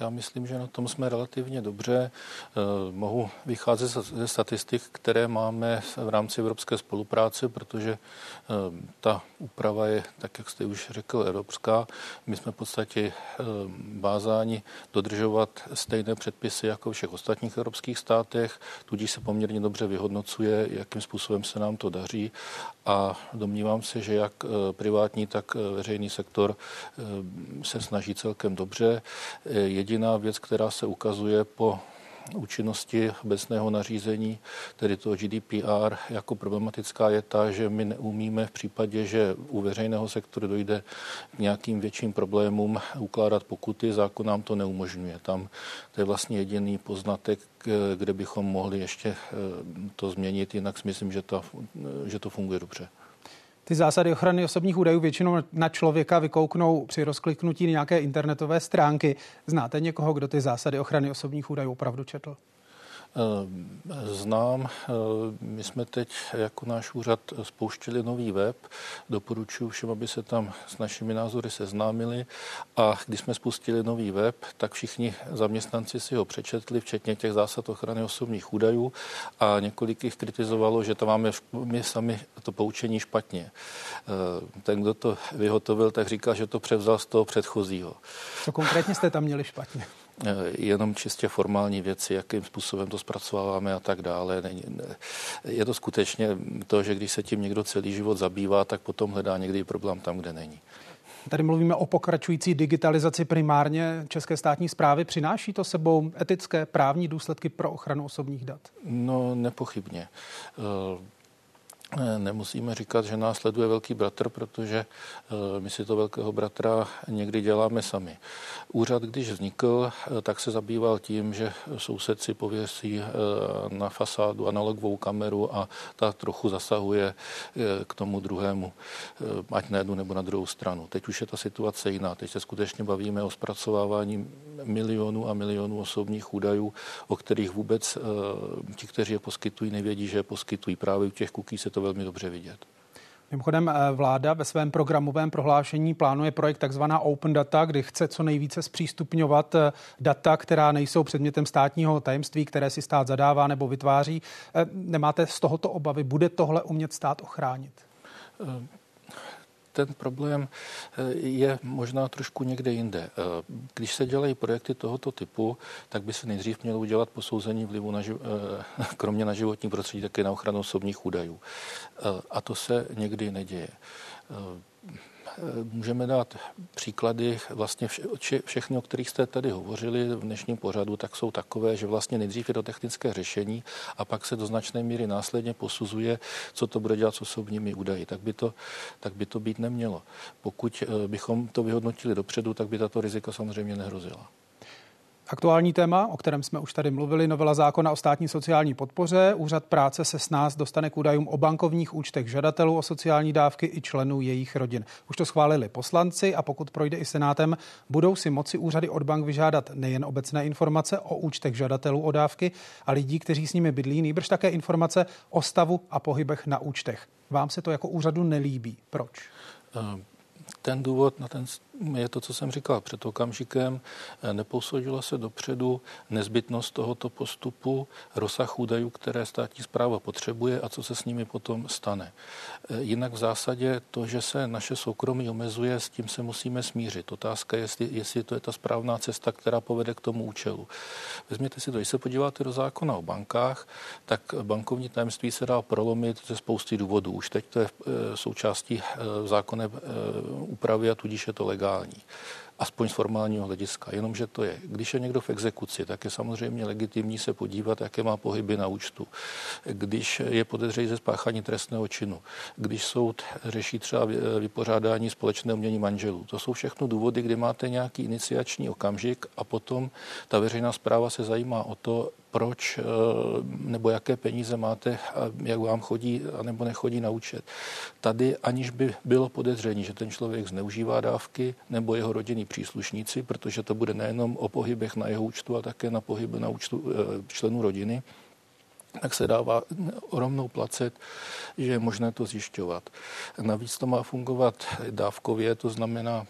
Já myslím, že na tom jsme relativně dobře. Eh, mohu vycházet ze statistik, které máme v rámci evropské spolupráce, protože eh, ta úprava je, tak jak jste už řekl, evropská. My jsme v podstatě eh, vázáni dodržovat stejné předpisy jako všech ostatních evropských státech, tudíž se poměrně dobře vyhodnocuje, jakým způsobem se nám to daří a domnívám se, že jak privátní, tak veřejný sektor se snaží celkem dobře. Jediná věc, která se ukazuje po účinnosti obecného nařízení, tedy toho GDPR, jako problematická je ta, že my neumíme v případě, že u veřejného sektoru dojde k nějakým větším problémům ukládat pokuty, zákon nám to neumožňuje. Tam to je vlastně jediný poznatek, kde bychom mohli ještě eh, to změnit, jinak si myslím, že to, že to funguje dobře. Ty zásady ochrany osobních údajů většinou na člověka vykouknou při rozkliknutí nějaké internetové stránky. Znáte někoho, kdo ty zásady ochrany osobních údajů opravdu četl? Znám, my jsme teď jako náš úřad spouštili nový web. Doporučuji všem, aby se tam s našimi názory seznámili. A když jsme spustili nový web, tak všichni zaměstnanci si ho přečetli, včetně těch zásad ochrany osobních údajů a několik jich kritizovalo, že to máme my sami to poučení špatně. Ten, kdo to vyhotovil, tak říkal, že to převzal z toho předchozího. Co konkrétně jste tam měli špatně? Eh, jenom čistě formální věci, jakým způsobem to zpracováváme a tak dále. Je to skutečně to, že když se tím někdo celý život zabývá, tak potom hledá někdy problém tam, kde není. Tady mluvíme o pokračující digitalizaci primárně České státní zprávy. Přináší to sebou etické právní důsledky pro ochranu osobních dat? No, nepochybně. Eh, nemusíme říkat, že nás sleduje velký bratr, protože eh, my si to velkého bratra někdy děláme sami. Úřad, když vznikl, eh, tak se zabýval tím, že soused si pověsí na fasádu analogovou kameru a ta trochu zasahuje k tomu druhému, ať na jednu nebo na druhou stranu. Teď už je ta situace jiná. Teď se skutečně bavíme o zpracovávání milionů a milionů osobních údajů, o kterých vůbec ti, kteří je poskytují, nevědí, že je poskytují. Právě u těch cookies se to velmi dobře vidět. Mimochodem, eh, vláda ve svém programovém prohlášení plánuje projekt takzvaná Open Data, kdy chce co nejvíce zpřístupňovat eh, data, která nejsou předmětem státního tajemství, které si stát zadává nebo vytváří. Eh, nemáte z tohoto obavy? Bude tohle umět stát ochránit? Ten problém eh, je možná trošku někde jinde. Eh, když se dělají projekty tohoto typu, tak by se nejdřív mělo udělat posouzení vlivu na, živ- eh, kromě na životní prostředí, také na ochranu osobních údajů. A to se někdy neděje můžeme dát příklady, vlastně vše, všechny, o kterých jste tady hovořili v dnešním pořadu, tak jsou takové, že vlastně nejdřív je to technické řešení a pak se do značné míry následně posuzuje, co to bude dělat s osobními údaji. Tak by to, tak by to být nemělo. Pokud eh, bychom to vyhodnotili dopředu, tak by tato rizika samozřejmě nehrozila. Aktuální téma, o kterém jsme už tady mluvili, novela zákona o státní sociální podpoře. Úřad práce se s nás dostane k údajům o bankovních účtech žadatelů o sociální dávky i členů jejich rodin. Už to schválili poslanci a pokud projde i senátem, budou si moci úřady od bank vyžádat nejen obecné informace o účtech žadatelů o dávky a lidí, kteří s nimi bydlí, nýbrž také informace o stavu a pohybech na účtech. Vám se to jako úřadu nelíbí. Proč? Uh ten důvod na ten je to, co jsem říkal před okamžikem. Neposoudila se dopředu nezbytnost tohoto postupu, rozsah údajů, které státní zpráva potřebuje a co se s nimi potom stane. Jinak v zásadě to, že se naše soukromí omezuje, s tím se musíme smířit. Otázka je, jestli, jestli to je ta správná cesta, která povede k tomu účelu. Vezměte si to, když se podíváte do zákona o bankách, tak bankovní tajemství se dá prolomit ze spousty důvodů. Už teď to je eh, součástí eh, zákonné eh, úpravy a tudíž je to legální aspoň z formálního hlediska. Jenomže to je, když je někdo v exekuci, tak je samozřejmě legitimní se podívat, jaké má pohyby na účtu. Když je podezřelý ze spáchání trestného činu, když soud řeší třeba vypořádání společného mění manželů. To jsou všechno důvody, kdy máte nějaký iniciační okamžik a potom ta veřejná zpráva se zajímá o to, proč eh, nebo jaké peníze máte, jak vám chodí nebo nechodí na účet. Tady aniž by bylo podezření, že ten člověk zneužívá dávky nebo jeho rodinní příslušníci, protože to bude nejenom o pohybech na jeho účtu, ale také na pohyb na účtu eh, členů rodiny, tak se dává rovnou placet, že je možné to zjišťovat. Navíc to má fungovat dávkově, to znamená,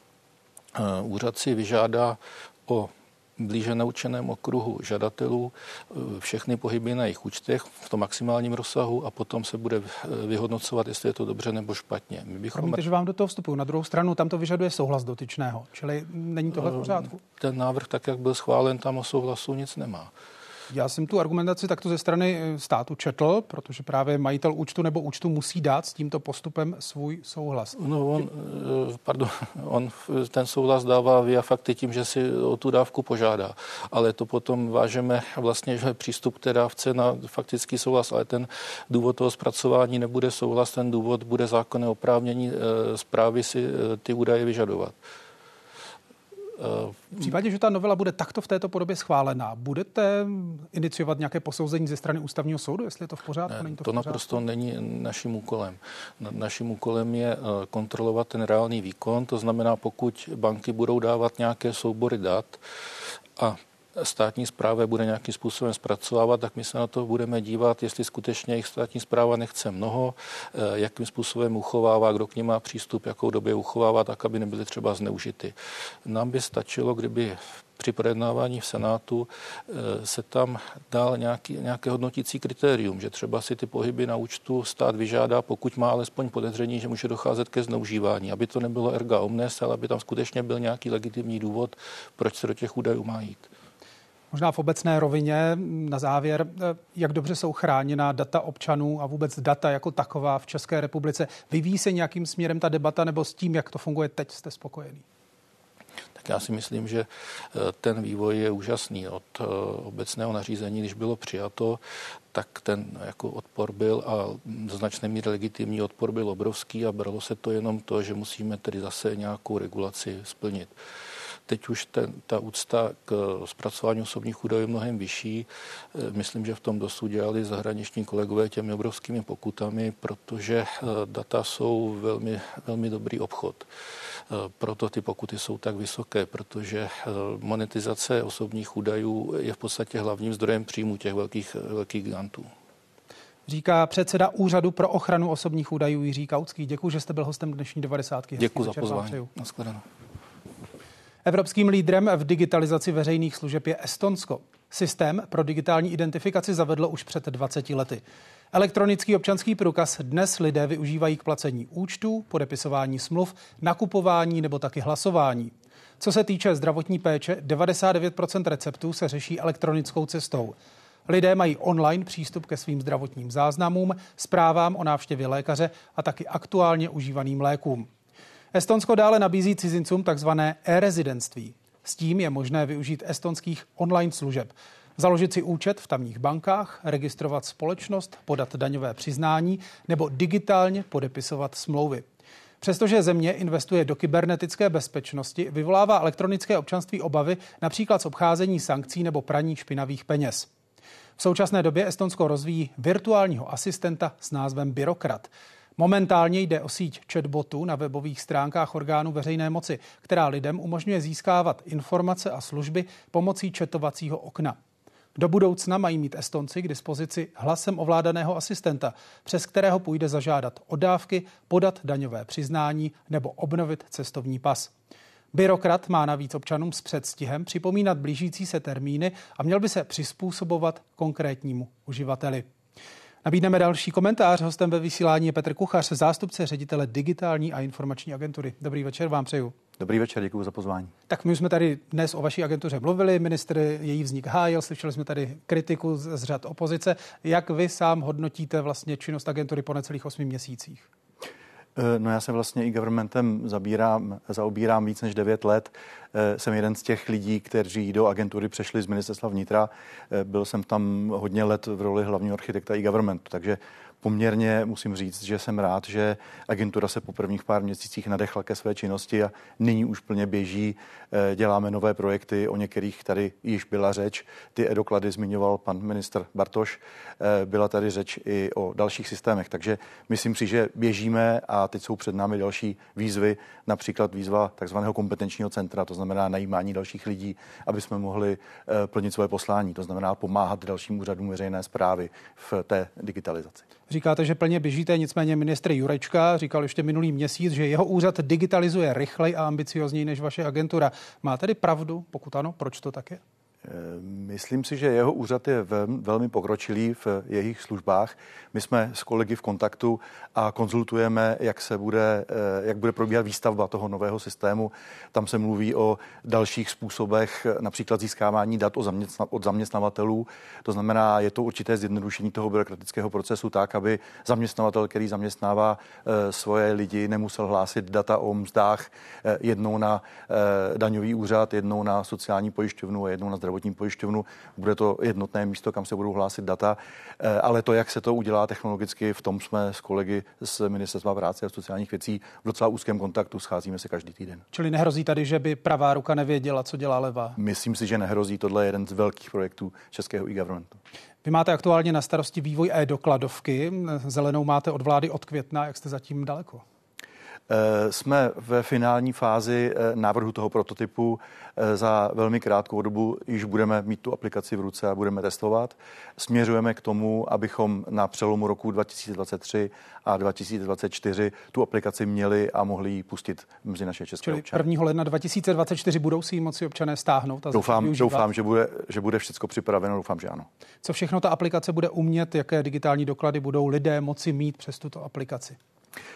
eh, úřad si vyžádá o blíže naučeném okruhu žadatelů eh, všechny pohyby na jejich účtech v tom maximálním rozsahu a potom se bude eh, vyhodnocovat, jestli je to dobře nebo špatně. My bychom... Promiňte, že vám do toho vstupuju. Na druhou stranu tam to vyžaduje souhlas dotyčného, čili není tohle v eh, pořádku. Ten návrh, tak jak byl schválen, tam o souhlasu nic nemá. Já jsem tu argumentaci takto ze strany eh, státu četl, protože právě majitel účtu nebo účtu musí dát s tímto postupem svůj souhlas. No on, eh, pardon, on ten souhlas dává via fakty tím, že si o tu dávku požádá. Ale to potom vážeme vlastně že přístup k té dávce na faktický souhlas, ale ten důvod toho zpracování nebude souhlas, ten důvod bude zákonné oprávnění eh, zprávy si ty údaje vyžadovat. V případě, že ta novela bude takto v této podobě schválená, budete iniciovat nějaké posouzení ze strany ústavního soudu, jestli je to v pořádku? Ne, není to, to naprosto není naším úkolem. Naším úkolem je eh, kontrolovat ten reálný výkon, to znamená, pokud banky budou dávat nějaké soubory dat a státní zpráva bude nějakým způsobem zpracovávat, tak my se na to budeme dívat, jestli skutečně jejich státní zpráva nechce mnoho, eh, jakým způsobem uchovává, kdo k ním má přístup, jakou době uchovává, tak aby nebyly třeba zneužity. Nám by stačilo, kdyby při projednávání v Senátu eh, se tam dal nějaký, nějaké hodnotící kritérium, že třeba si ty pohyby na účtu stát vyžádá, pokud má alespoň podezření, že může docházet ke zneužívání, aby to nebylo erga omnes, ale aby tam skutečně byl nějaký legitimní důvod, proč se do těch údajů má jít. Možná v obecné rovině na závěr, eh, jak dobře jsou chráněna data občanů a vůbec data jako taková v České republice. Vyvíjí se nějakým směrem ta debata nebo s tím, jak to funguje teď, jste spokojený? Já si myslím, že eh, ten vývoj je úžasný. Od eh, obecného nařízení, když bylo přijato, tak ten jako odpor byl a značné míry legitimní odpor byl obrovský a bralo se to jenom to, že musíme tedy zase nějakou regulaci splnit. Teď už ten, ta úcta k zpracování osobních údajů je mnohem vyšší. Eh, myslím, že v tom dosud dělali zahraniční kolegové těmi obrovskými pokutami, protože data jsou velmi, velmi dobrý obchod. Eh, proto ty pokuty jsou tak vysoké, protože monetizace osobních údajů je v podstatě hlavním zdrojem příjmu těch velkých, velkých gigantů. Říká předseda Úřadu pro ochranu osobních údajů Jiří Kautský. Děkuji, že jste byl hostem dnešní 90. Děkuji za pozvání. Naschledanou. Evropským lídrem v digitalizaci veřejných služeb je Estonsko. Systém pro digitální identifikaci zavedlo už před 20 lety. Elektronický občanský průkaz dnes lidé využívají k placení účtů, podepisování smluv, nakupování nebo taky hlasování. Co se týče zdravotní péče, 99% receptů se řeší elektronickou cestou. Lidé mají online přístup ke svým zdravotním záznamům, zprávám o návštěvě lékaře a taky aktuálně užívaným lékům. Estonsko dále nabízí cizincům takzvané e-rezidentství. S tím je možné využít estonských online služeb. Založit si účet v tamních bankách, registrovat společnost, podat daňové přiznání nebo digitálně podepisovat smlouvy. Přestože země investuje do kybernetické bezpečnosti, vyvolává elektronické občanství obavy například z obcházení sankcí nebo praní špinavých peněz. V současné době Estonsko rozvíjí virtuálního asistenta s názvem Byrokrat. Momentálně jde o síť chatbotů na webových stránkách orgánů veřejné moci, která lidem umožňuje získávat informace a služby pomocí četovacího okna. Do budoucna mají mít Estonci k dispozici hlasem ovládaného asistenta, přes kterého půjde zažádat o dávky, podat daňové přiznání nebo obnovit cestovní pas. Byrokrat má navíc občanům s předstihem připomínat blížící se termíny a měl by se přizpůsobovat konkrétnímu uživateli. Nabídneme další komentář. Hostem ve vysílání je Petr Kuchař, zástupce ředitele digitální a informační agentury. Dobrý večer vám přeju. Dobrý večer, děkuji za pozvání. Tak my jsme tady dnes o vaší agentuře mluvili, ministr její vznik hájil, slyšeli jsme tady kritiku z řad opozice. Jak vy sám hodnotíte vlastně činnost agentury po necelých osmi měsících? Eh, no já se vlastně i governmentem zabírám, zaobírám víc než 9 let. Eh, jsem jeden z těch lidí, kteří do agentury přešli z ministerstva vnitra. Eh, byl jsem tam hodně let v roli hlavního architekta i governmentu, takže poměrně musím říct, že jsem rád, že agentura se po prvních pár měsících nadechla ke své činnosti a nyní už plně běží. Eh, děláme nové projekty, o některých tady již byla řeč. Ty edoklady zmiňoval pan minister Bartoš. Eh, byla tady řeč i o dalších systémech, takže myslím si, že běžíme a teď jsou před námi další výzvy, například výzva takzvaného kompetenčního centra, to znamená najímání dalších lidí, aby jsme mohli eh, plnit svoje poslání, to znamená pomáhat dalším úřadům veřejné zprávy v té digitalizaci. Říkáte, že plně běžíte, nicméně ministr Jurečka říkal ještě minulý měsíc, že jeho úřad digitalizuje rychleji a ambiciozněji než vaše agentura. Má tedy pravdu? Pokud ano, proč to tak je? Myslím si, že jeho úřad je velmi pokročilý v jejich službách. My jsme s kolegy v kontaktu a konzultujeme, jak se bude, eh, jak bude probíhat výstavba toho nového systému. Tam se mluví o dalších způsobech, například získávání dat od zaměstnavatelů. To znamená, je to určité zjednodušení toho byrokratického procesu tak, aby zaměstnavatel, který zaměstnává eh, svoje lidi, nemusel hlásit data o mzdách eh, jednou na daňový úřad, jednou na sociální pojišťovnu a jednou na zdravotní zdravotní pojišťovnu. Bude to jednotné místo, kam se budou hlásit data, eh, ale to, jak se to udělá technologicky, v tom jsme s kolegy z Ministerstva práce a sociálních věcí v docela úzkém kontaktu, scházíme se každý týden. Čili nehrozí tady, že by pravá ruka nevěděla, co dělá levá? Myslím si, že nehrozí. Tohle je jeden z velkých projektů českého e-governmentu. Vy máte aktuálně na starosti vývoj e-dokladovky. Zelenou máte od vlády od května. Jak jste zatím daleko? Eh, jsme ve finální fázi eh, návrhu toho prototypu. Eh, za velmi krátkou dobu již budeme mít tu aplikaci v ruce a budeme testovat. Směřujeme k tomu, abychom na přelomu roku 2023 a 2024 tu aplikaci měli a mohli ji pustit mezi naše české Čili občany. 1. ledna 2024 budou si ji moci občané stáhnout a Doufám, doufám že, bude, že bude všechno připraveno, doufám, že ano. Co všechno ta aplikace bude umět, jaké digitální doklady budou lidé moci mít přes tuto aplikaci?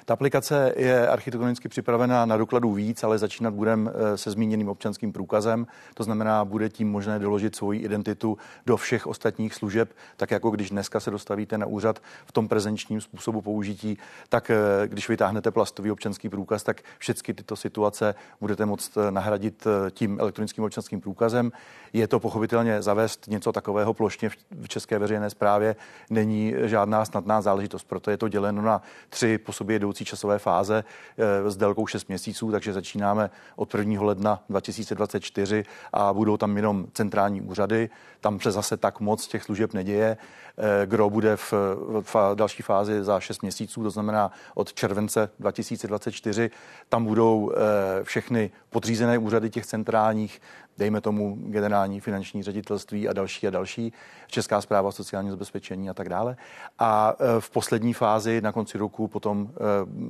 Ta aplikace je architektonicky připravená na dokladů víc, ale začínat budeme eh, se zmíněným občanským průkazem. To znamená, bude tím možné doložit svoji identitu do všech ostatních služeb, tak jako když dneska se dostavíte na úřad v tom prezenčním způsobu použití, tak eh, když vytáhnete plastový občanský průkaz, tak všechny tyto situace budete moct eh, nahradit tím elektronickým občanským průkazem. Je to pochopitelně zavést něco takového plošně v české veřejné správě není žádná snadná záležitost, proto je to děleno na tři po sobě jdoucí časové fáze s délkou 6 měsíců, takže začínáme od 1. ledna 2024 a budou tam jenom centrální úřady. Tam se zase tak moc těch služeb neděje. Gro bude v, v další fázi za 6 měsíců, to znamená od července 2024. Tam budou všechny podřízené úřady těch centrálních dejme tomu generální finanční ředitelství a další a další, Česká zpráva sociálního zabezpečení a tak dále. A e, v poslední fázi na konci roku potom e,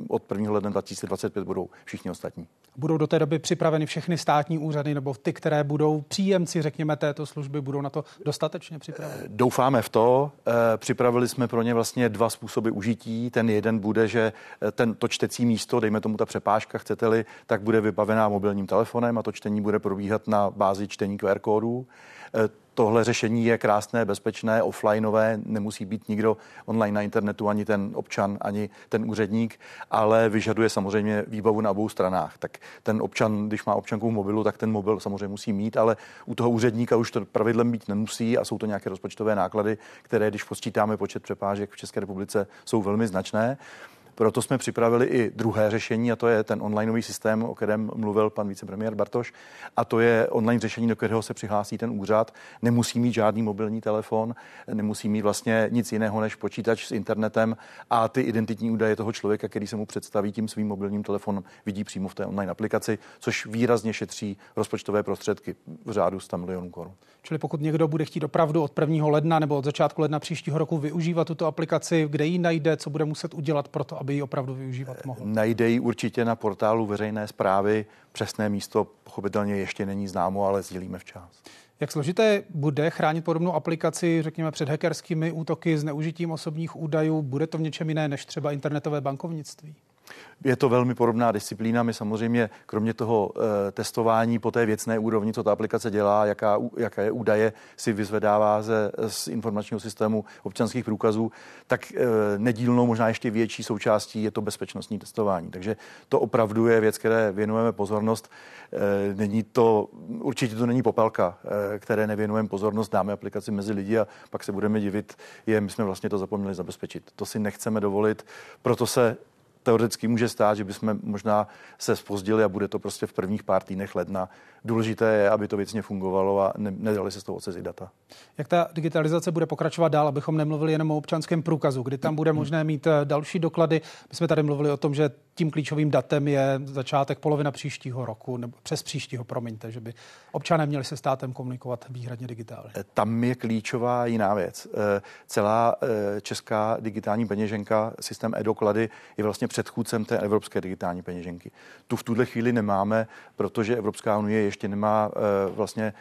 od 1. ledna 2025 budou všichni ostatní. Budou do té doby připraveny všechny státní úřady nebo ty, které budou příjemci, řekněme, této služby, budou na to dostatečně připraveny? Doufáme v to. E, připravili jsme pro ně vlastně dva způsoby užití. Ten jeden bude, že ten, to čtecí místo, dejme tomu ta přepážka, chcete-li, tak bude vybavená mobilním telefonem a to čtení bude probíhat na bázi čtení QR kódů. E, tohle řešení je krásné, bezpečné, offlineové, nemusí být nikdo online na internetu, ani ten občan, ani ten úředník, ale vyžaduje samozřejmě výbavu na obou stranách. Tak ten občan, když má občanku v mobilu, tak ten mobil samozřejmě musí mít, ale u toho úředníka už to pravidlem být nemusí a jsou to nějaké rozpočtové náklady, které, když počítáme počet přepážek v České republice, jsou velmi značné. Proto jsme připravili i druhé řešení, a to je ten onlineový systém, o kterém mluvil pan vicepremiér Bartoš. A to je online řešení, do kterého se přihlásí ten úřad. Nemusí mít žádný mobilní telefon, nemusí mít vlastně nic jiného než počítač s internetem a ty identitní údaje toho člověka, který se mu představí tím svým mobilním telefonem, vidí přímo v té online aplikaci, což výrazně šetří rozpočtové prostředky v řádu 100 milionů korun. Čili pokud někdo bude chtít opravdu od 1. ledna nebo od začátku ledna příštího roku využívat tuto aplikaci, kde ji najde, co bude muset udělat pro to, aby ji opravdu využívat mohl? Najde ji určitě na portálu veřejné zprávy. Přesné místo pochopitelně ještě není známo, ale sdílíme včas. Jak složité bude chránit podobnou aplikaci, řekněme, před hackerskými útoky, zneužitím osobních údajů? Bude to v něčem jiné než třeba internetové bankovnictví? Je to velmi podobná disciplína. My samozřejmě, kromě toho e, testování po té věcné úrovni, co ta aplikace dělá, jaká, jaké údaje si vyzvedává ze, z informačního systému občanských průkazů, tak e, nedílnou, možná ještě větší součástí je to bezpečnostní testování. Takže to opravdu je věc, které věnujeme pozornost. E, není to, určitě to není popelka, které nevěnujeme pozornost, dáme aplikaci mezi lidi a pak se budeme divit, je, my jsme vlastně to zapomněli zabezpečit. To si nechceme dovolit, proto se teoreticky může stát, že bychom možná se spozdili a bude to prostě v prvních pár týdnech ledna. Důležité je, aby to věcně fungovalo a ne, nedali se z toho odcezit data. Jak ta digitalizace bude pokračovat dál, abychom nemluvili jenom o občanském průkazu, kdy tam bude možné mít eh, další doklady. My jsme tady mluvili o tom, že tím klíčovým datem je začátek polovina příštího roku, nebo přes příštího, promiňte, že by občané měli se státem komunikovat výhradně digitálně. Eh, tam je klíčová jiná věc. Eh, celá česká digitální peněženka, systém e-doklady je vlastně předchůdcem té evropské digitální peněženky. Tu v tuhle chvíli nemáme, protože Evropská unie ještě nemá vlastně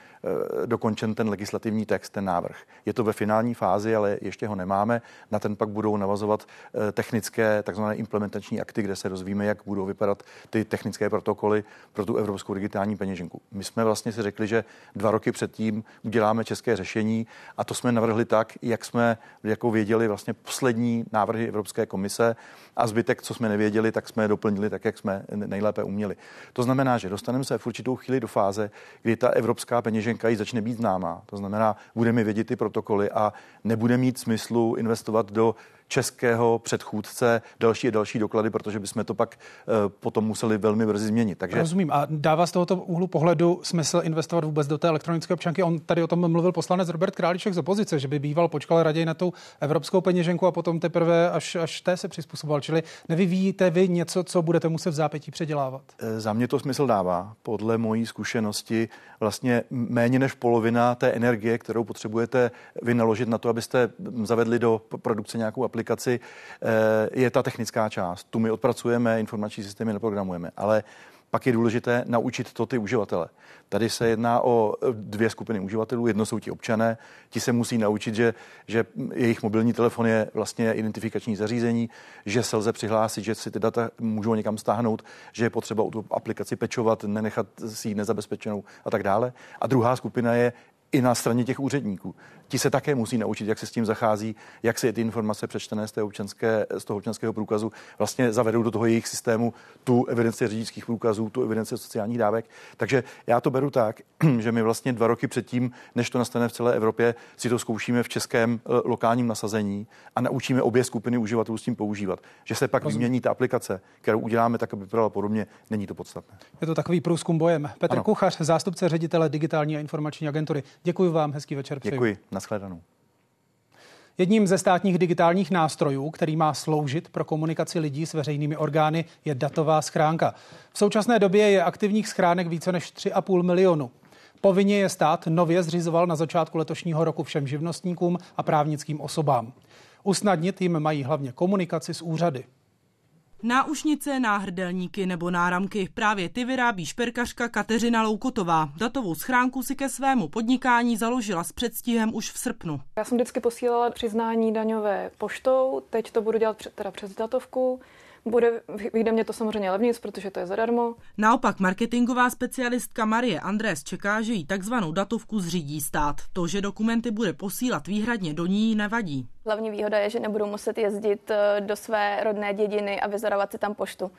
dokončen ten legislativní text, ten návrh. Je to ve finální fázi, ale ještě ho nemáme. Na ten pak budou navazovat technické, takzvané implementační akty, kde se dozvíme, jak budou vypadat ty technické protokoly pro tu evropskou digitální peněženku. My jsme vlastně si řekli, že dva roky předtím uděláme české řešení a to jsme navrhli tak, jak jsme jako věděli vlastně poslední návrhy Evropské komise a zbytek, co jsme nevěděli, tak jsme doplnili tak, jak jsme nejlépe uměli. To znamená, že dostaneme se v určitou chvíli do fáze, kdy ta evropská peněženka ji začne být známá. To znamená, budeme vědět ty protokoly a nebude mít smyslu investovat do českého předchůdce další a další doklady, protože bychom to pak eh, potom museli velmi brzy změnit. Takže... Rozumím. A dává z tohoto úhlu pohledu smysl investovat vůbec do té elektronické občanky? On tady o tom mluvil poslanec Robert Králíček z opozice, že by býval počkal raději na tu evropskou peněženku a potom teprve až, až té se přizpůsoboval. Čili nevyvíjíte vy něco, co budete muset v zápětí předělávat? Eh, za mě to smysl dává. Podle mojí zkušenosti vlastně méně než polovina té energie, kterou potřebujete vynaložit na to, abyste zavedli do produkce nějakou aplikaci, eh, je ta technická část. Tu my odpracujeme, informační systémy neprogramujeme, ale pak je důležité naučit to ty uživatele. Tady se jedná o dvě skupiny uživatelů. Jedno jsou ti občané, ti se musí naučit, že, že jejich mobilní telefon je vlastně identifikační zařízení, že se lze přihlásit, že si ty data můžou někam stáhnout, že je potřeba tu aplikaci pečovat, nenechat si ji nezabezpečenou a tak dále. A druhá skupina je i na straně těch úředníků. Ti se také musí naučit, jak se s tím zachází, jak se ty informace přečtené z, té občanské, z toho občanského průkazu vlastně zavedou do toho jejich systému tu evidenci řidičských průkazů, tu evidenci sociálních dávek. Takže já to beru tak, že my vlastně dva roky předtím, než to nastane v celé Evropě, si to zkoušíme v českém eh, lokálním nasazení a naučíme obě skupiny uživatelů s tím používat. Že se pak Rozumím. vymění ta aplikace, kterou uděláme tak, aby vypadala podobně, není to podstatné. Je to takový průzkum bojem. Petr ano. Kuchař, zástupce ředitele digitální a informační agentury. Děkuji vám, hezký večer. Přeju. Děkuji, nashledanou. Jedním ze státních digitálních nástrojů, který má sloužit pro komunikaci lidí s veřejnými orgány, je datová schránka. V současné době je aktivních schránek více než 3,5 milionu. Povinně je stát nově zřizoval na začátku letošního roku všem živnostníkům a právnickým osobám. Usnadnit jim mají hlavně komunikaci s úřady. Náušnice, náhrdelníky nebo náramky. Právě ty vyrábí šperkařka Kateřina Loukotová. Datovou schránku si ke svému podnikání založila s předstihem už v srpnu. Já jsem vždycky posílala přiznání daňové poštou, teď to budu dělat teda přes datovku. Bude, vyjde mě to samozřejmě levnějc, protože to je zadarmo. Naopak marketingová specialistka Marie Andrés čeká, že jí takzvanou datovku zřídí stát. To, že dokumenty bude posílat výhradně do ní, nevadí. Hlavní výhoda je, že nebudu muset jezdit eh, do své rodné dědiny a vyzorovat si tam poštu.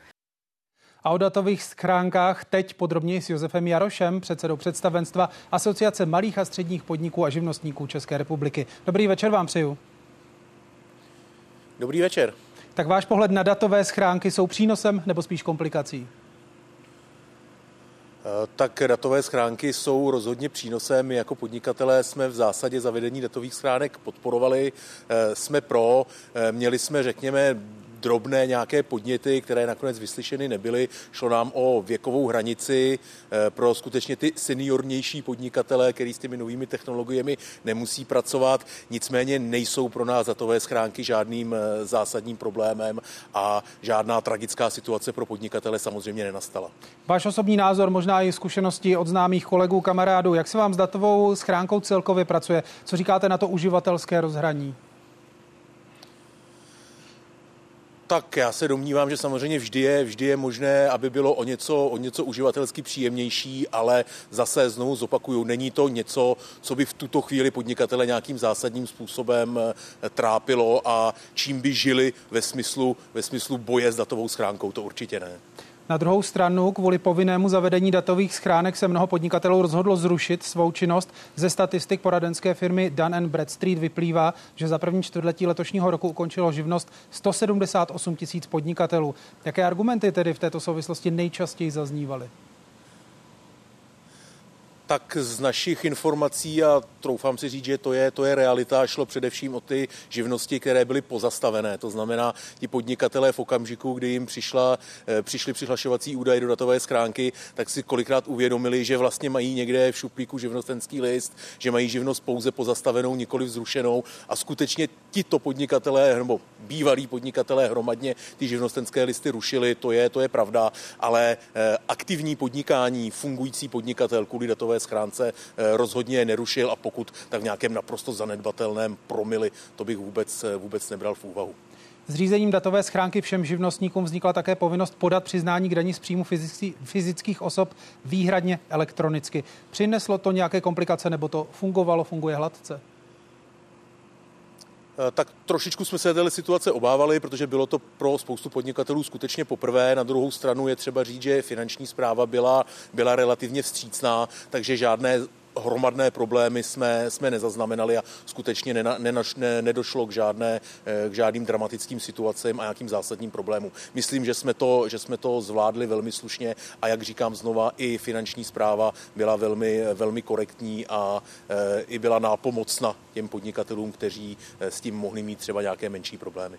A o datových schránkách teď podrobněji s Josefem Jarošem, předsedou představenstva Asociace malých a středních podniků a živnostníků České republiky. Dobrý večer vám přeju. Dobrý večer. Tak váš pohled na datové schránky jsou přínosem nebo spíš komplikací? Eh, tak datové schránky jsou rozhodně přínosem. My jako podnikatelé jsme v zásadě zavedení datových schránek podporovali, eh, jsme pro. Eh, měli jsme, řekněme, drobné nějaké podněty, které nakonec vyslyšeny nebyly. Šlo nám o věkovou hranici eh, pro skutečně ty seniornější podnikatele, který s těmi novými technologiemi nemusí pracovat. Nicméně nejsou pro nás datové schránky žádným eh, zásadním problémem a žádná tragická situace pro podnikatele samozřejmě nenastala. Váš osobní názor, možná i zkušenosti od známých kolegů, kamarádů, jak se vám s datovou schránkou celkově pracuje? Co říkáte na to uživatelské rozhraní? Tak já se domnívám, že samozřejmě vždy je, vždy je možné, aby bylo o něco, o něco uživatelsky příjemnější, ale zase znovu zopakuju, není to něco, co by v tuto chvíli podnikatele nějakým zásadním způsobem eh, trápilo a čím by žili ve smyslu, ve smyslu boje s datovou schránkou, to určitě ne. Na druhou stranu, kvůli povinnému zavedení datových schránek se mnoho podnikatelů rozhodlo zrušit svou činnost. Ze statistik poradenské firmy Dun Bradstreet vyplývá, že za první čtvrtletí letošního roku ukončilo živnost 178 tisíc podnikatelů. Jaké argumenty tedy v této souvislosti nejčastěji zaznívaly? tak z našich informací a troufám si říct, že to je, to je realita, šlo především o ty živnosti, které byly pozastavené. To znamená, ti podnikatelé v okamžiku, kdy jim přišla, eh, přišly přihlašovací údaje do datové schránky, tak si kolikrát uvědomili, že vlastně mají někde v šuplíku živnostenský list, že mají živnost pouze pozastavenou, nikoli vzrušenou a skutečně tito podnikatelé nebo bývalí podnikatelé hromadně ty živnostenské listy rušili, to je, to je pravda, ale eh, aktivní podnikání, fungující podnikatel kvůli datové schránce eh, rozhodně nerušil a pokud tak v nějakém naprosto zanedbatelném promili, to bych vůbec, eh, vůbec nebral v úvahu. Zřízením datové schránky všem živnostníkům vznikla také povinnost podat přiznání k daní z příjmu fyzických osob výhradně elektronicky. Přineslo to nějaké komplikace nebo to fungovalo, funguje hladce? Eh, tak trošičku jsme se této situace obávali, protože bylo to pro spoustu podnikatelů skutečně poprvé. Na druhou stranu je třeba říct, že finanční zpráva byla, byla relativně vstřícná, takže žádné hromadné problémy jsme, jsme nezaznamenali a skutečně nena, nenaš, ne, nedošlo k, žádné, eh, k žádným dramatickým situacím a nějakým zásadním problémům. Myslím, že jsme, to, že jsme to zvládli velmi slušně a jak říkám znova, i finanční zpráva byla velmi, velmi korektní a e, i byla nápomocna těm podnikatelům, kteří s tím mohli mít třeba nějaké menší problémy.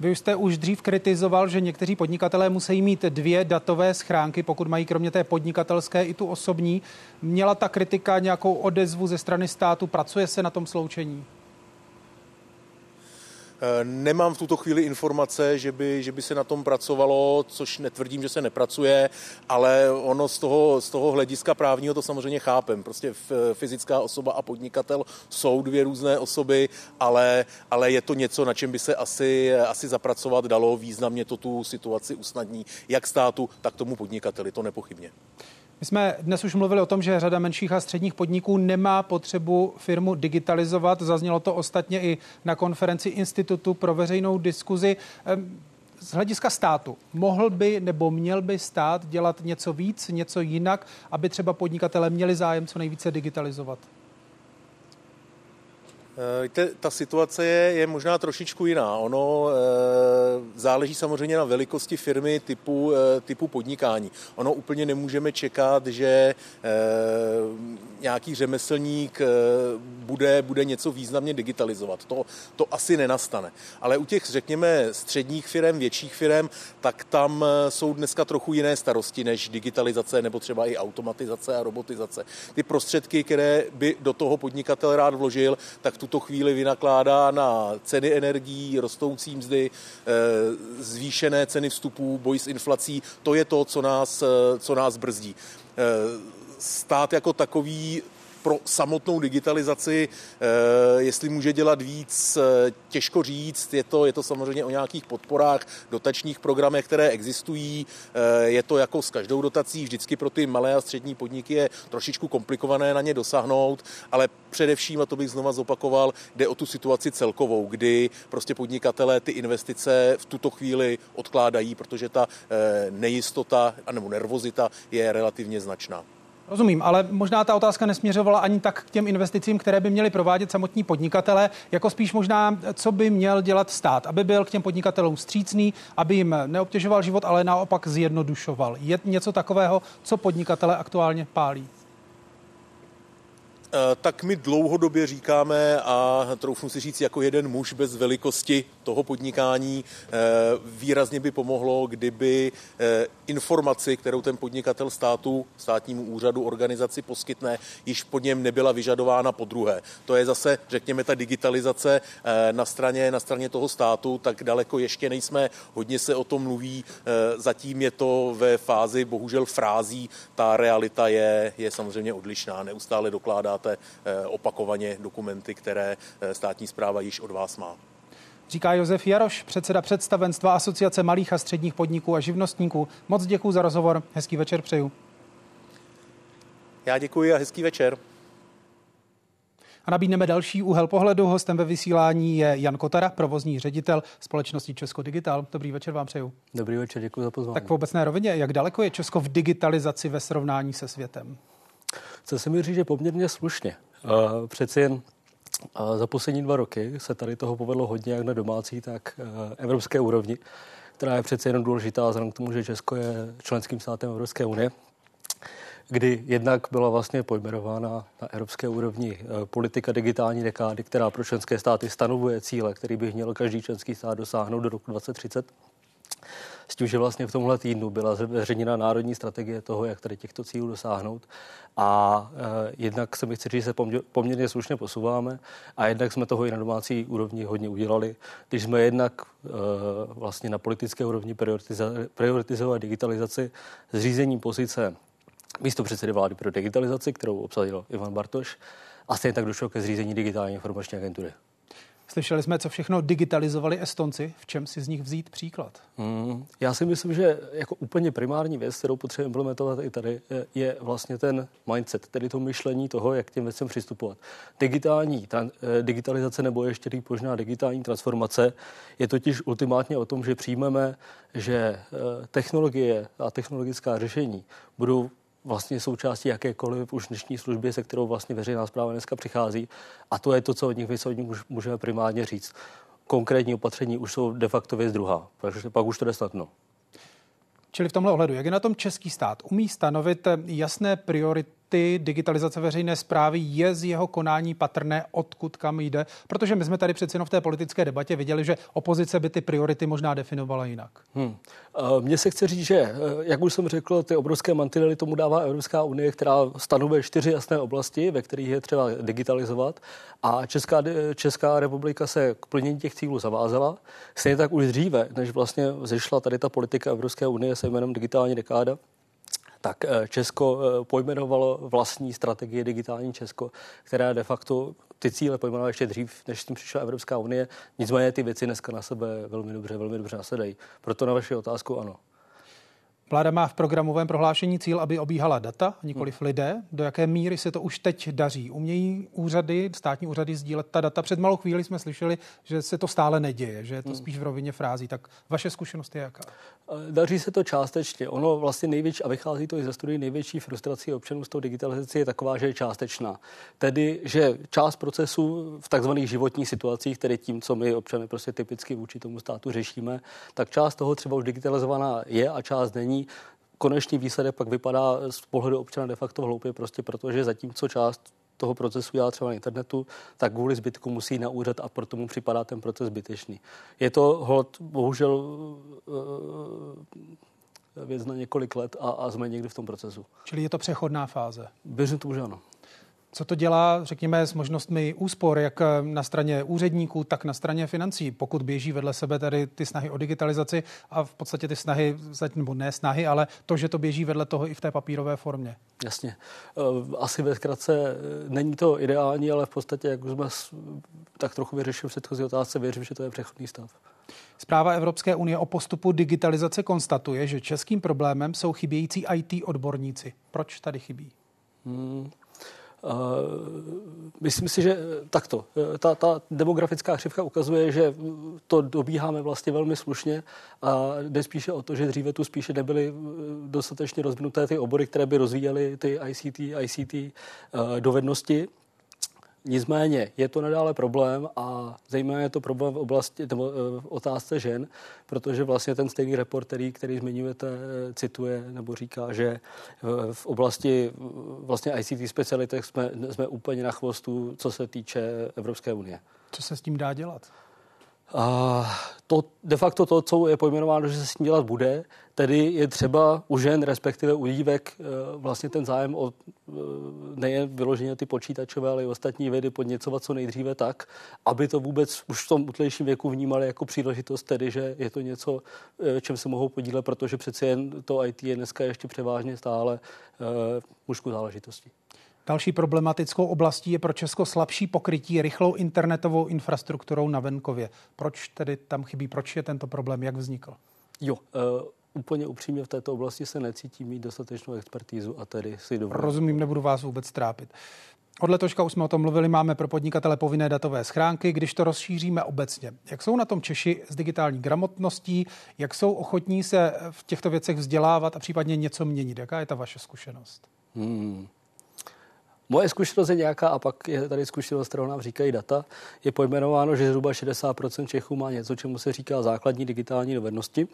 Vy jste už dřív kritizoval, že někteří podnikatelé musí mít dvě datové schránky, pokud mají kromě té podnikatelské i tu osobní. Měla ta kritika nějakou odezvu ze strany státu? Pracuje se na tom sloučení? Eh, nemám v tuto chvíli informace, že by, že by se na tom pracovalo, což netvrdím, že se nepracuje, ale ono z toho, z toho hlediska právního to samozřejmě chápem. Prostě fyzická osoba a podnikatel jsou dvě různé osoby, ale, ale je to něco, na čem by se asi, asi zapracovat dalo. Významně to tu situaci usnadní jak státu, tak tomu podnikateli, to nepochybně. My jsme dnes už mluvili o tom, že řada menších a středních podniků nemá potřebu firmu digitalizovat. Zaznělo to ostatně i na konferenci Institutu pro veřejnou diskuzi. Z hlediska státu, mohl by nebo měl by stát dělat něco víc, něco jinak, aby třeba podnikatele měli zájem co nejvíce digitalizovat? Eh, víte, ta situace je, je možná trošičku jiná. Ono e, záleží samozřejmě na velikosti firmy typu, e, typu podnikání. Ono úplně nemůžeme čekat, že e, nějaký řemeslník e, bude, bude něco významně digitalizovat. To, to asi nenastane. Ale u těch, řekněme, středních firm, větších firm, tak tam jsou dneska trochu jiné starosti než digitalizace nebo třeba i automatizace a robotizace. Ty prostředky, které by do toho podnikatel rád vložil, tak tuto chvíli vynakládá na ceny energií, rostoucí mzdy, eh, zvýšené ceny vstupů, boj s inflací. To je to, co nás, eh, co nás brzdí. Eh, stát jako takový pro samotnou digitalizaci, eh, jestli může dělat víc, eh, těžko říct. Je to, je to samozřejmě o nějakých podporách, dotačních programech, které existují. Eh, je to jako s každou dotací, vždycky pro ty malé a střední podniky je trošičku komplikované na ně dosáhnout, ale především, a to bych znova zopakoval, jde o tu situaci celkovou, kdy prostě podnikatelé ty investice v tuto chvíli odkládají, protože ta nejistota nebo nervozita je relativně značná. Rozumím, ale možná ta otázka nesměřovala ani tak k těm investicím, které by měli provádět samotní podnikatele, jako spíš možná, co by měl dělat stát, aby byl k těm podnikatelům střícný, aby jim neobtěžoval život, ale naopak zjednodušoval. Je něco takového, co podnikatele aktuálně pálí? Eh, tak my dlouhodobě říkáme a troufnu si říct jako jeden muž bez velikosti toho podnikání eh, výrazně by pomohlo, kdyby eh, informaci, kterou ten podnikatel státu, státnímu úřadu, organizaci poskytne, již pod něm nebyla vyžadována po druhé. To je zase, řekněme, ta digitalizace na straně, na straně toho státu, tak daleko ještě nejsme, hodně se o tom mluví, zatím je to ve fázi bohužel frází, ta realita je, je samozřejmě odlišná, neustále dokládá máte eh, opakovaně dokumenty, které eh, státní zpráva již od vás má. Říká Josef Jaroš, předseda představenstva Asociace malých a středních podniků a živnostníků. Moc děkuji za rozhovor. Hezký večer přeju. Já děkuji a hezký večer. A nabídneme další úhel pohledu. Hostem ve vysílání je Jan Kotara, provozní ředitel společnosti Česko Digital. Dobrý večer vám přeju. Dobrý večer, děkuji za pozvání. Tak v obecné rovině, jak daleko je Česko v digitalizaci ve srovnání se světem? Chce se mi říct, že poměrně slušně. Přeci jen za poslední dva roky se tady toho povedlo hodně, jak na domácí, tak evropské úrovni, která je přeci jenom důležitá vzhledem k tomu, že Česko je členským státem Evropské unie, kdy jednak byla vlastně pojmenována na evropské úrovni politika digitální dekády, která pro členské státy stanovuje cíle, který by měl každý členský stát dosáhnout do roku 2030 s tím, že vlastně v tomhle týdnu byla zveřejněna národní strategie toho, jak tady těchto cílů dosáhnout. A e, jednak se mi chci říct, že se poměrně slušně posouváme a jednak jsme toho i na domácí úrovni hodně udělali, když jsme jednak e, vlastně na politické úrovni prioritizovali digitalizaci zřízením pozice místo předsedy vlády pro digitalizaci, kterou obsadil Ivan Bartoš, a stejně tak došlo ke zřízení digitální informační agentury. Slyšeli jsme, co všechno digitalizovali Estonci. V čem si z nich vzít příklad? Hmm, já si myslím, že jako úplně primární věc, kterou potřebujeme implementovat i tady, je vlastně ten mindset, tedy to myšlení toho, jak těm věcem přistupovat. Digitální tran, eh, digitalizace nebo ještě líp možná digitální transformace je totiž ultimátně o tom, že přijmeme, že eh, technologie a technologická řešení budou vlastně součástí jakékoliv už dnešní služby, se kterou vlastně veřejná zpráva dneska přichází. A to je to, co od nich my se od nich můžeme primárně říct. Konkrétní opatření už jsou de facto věc druhá, takže pak už to jde snadno. Čili v tomhle ohledu, jak je na tom český stát? Umí stanovit jasné priority ty digitalizace veřejné zprávy je z jeho konání patrné, odkud kam jde? Protože my jsme tady přeci jenom v té politické debatě viděli, že opozice by ty priority možná definovala jinak. Hmm. Mně se chce říct, že, eh, jak už jsem řekl, ty obrovské mantinely tomu dává Evropská unie, která stanovuje čtyři jasné oblasti, ve kterých je třeba digitalizovat. A Česká, Česká republika se k plnění těch cílů zavázala. Stejně tak už dříve, než vlastně zešla tady ta politika Evropské unie se jménem digitální dekáda, tak eh, Česko eh, pojmenovalo vlastní strategii digitální Česko, která de facto ty cíle pojmenovala ještě dřív, než s tím přišla Evropská unie. Nicméně ty věci dneska na sebe velmi dobře, velmi dobře nasedají. Proto na vaši otázku ano. Vláda má v programovém prohlášení cíl, aby obíhala data, nikoliv hmm. lidé. Do jaké míry se to už teď daří? Umějí úřady, státní úřady sdílet ta data? Před malou chvíli jsme slyšeli, že se to stále neděje, že je to hmm. spíš v rovině frází. Tak vaše zkušenost je jaká? Daří se to částečně. Ono vlastně největší, a vychází to i ze studií, největší frustrací občanů s tou digitalizací je taková, že je částečná. Tedy, že část procesu v takzvaných životních situacích, tedy tím, co my občany prostě typicky vůči tomu státu řešíme, tak část toho třeba už digitalizovaná je a část není konečný výsledek pak vypadá z pohledu občana de facto hloupě, prostě protože zatímco část toho procesu dělá třeba na internetu, tak kvůli zbytku musí na úřad a proto mu připadá ten proces zbytečný. Je to hod, bohužel uh, věc na několik let a, a jsme někdy v tom procesu. Čili je to přechodná fáze? Věřím tomu, že ano. Co to dělá, řekněme, s možnostmi úspor, jak na straně úředníků, tak na straně financí, pokud běží vedle sebe tady ty snahy o digitalizaci a v podstatě ty snahy, nebo ne snahy, ale to, že to běží vedle toho i v té papírové formě? Jasně. Eh, asi ve zkratce eh, není to ideální, ale v podstatě, jak už jsme tak trochu vyřešili v předchozí otázce, věřím, že to je přechodný stav. Zpráva Evropské unie o postupu digitalizace konstatuje, že českým problémem jsou chybějící IT odborníci. Proč tady chybí? Hmm. Myslím si, že takto. Ta, ta demografická křivka ukazuje, že to dobíháme vlastně velmi slušně a jde spíše o to, že dříve tu spíše nebyly dostatečně rozvinuté ty obory, které by rozvíjely ty ICT, ICT dovednosti. Nicméně je to nadále problém a zejména je to problém v oblasti, nebo eh, v otázce žen, protože vlastně ten stejný report, který, který zmiňujete, eh, cituje nebo říká, že eh, v oblasti vlastně ICT specialitech jsme, jsme úplně na chvostu, co se týče Evropské unie. Co se s tím dá dělat? A to de facto to, co je pojmenováno, že se s tím dělat bude, tedy je třeba u žen, respektive u dívek, eh, vlastně ten zájem o eh, nejen vyloženě ty počítačové, ale i ostatní vědy podněcovat co nejdříve tak, aby to vůbec už v tom útlejším věku vnímali jako příležitost, tedy že je to něco, eh, čem se mohou podílet, protože přeci jen to IT je dneska ještě převážně stále mužskou záležitostí. Další problematickou oblastí je pro Česko slabší pokrytí rychlou internetovou infrastrukturou na venkově. Proč tedy tam chybí? Proč je tento problém? Jak vznikl? Jo, uh úplně upřímně v této oblasti se necítím mít dostatečnou expertízu a tedy si dovolím. Rozumím, nebudu vás vůbec trápit. Od letoška už jsme o tom mluvili, máme pro podnikatele povinné datové schránky, když to rozšíříme obecně. Jak jsou na tom Češi s digitální gramotností, jak jsou ochotní se v těchto věcech vzdělávat a případně něco měnit? Jaká je ta vaše zkušenost? Hmm. Moje zkušenost je nějaká, a pak je tady zkušenost, kterou nám říkají data. Je pojmenováno, že zhruba 60% Čechů má něco, čemu se říká základní digitální dovednosti.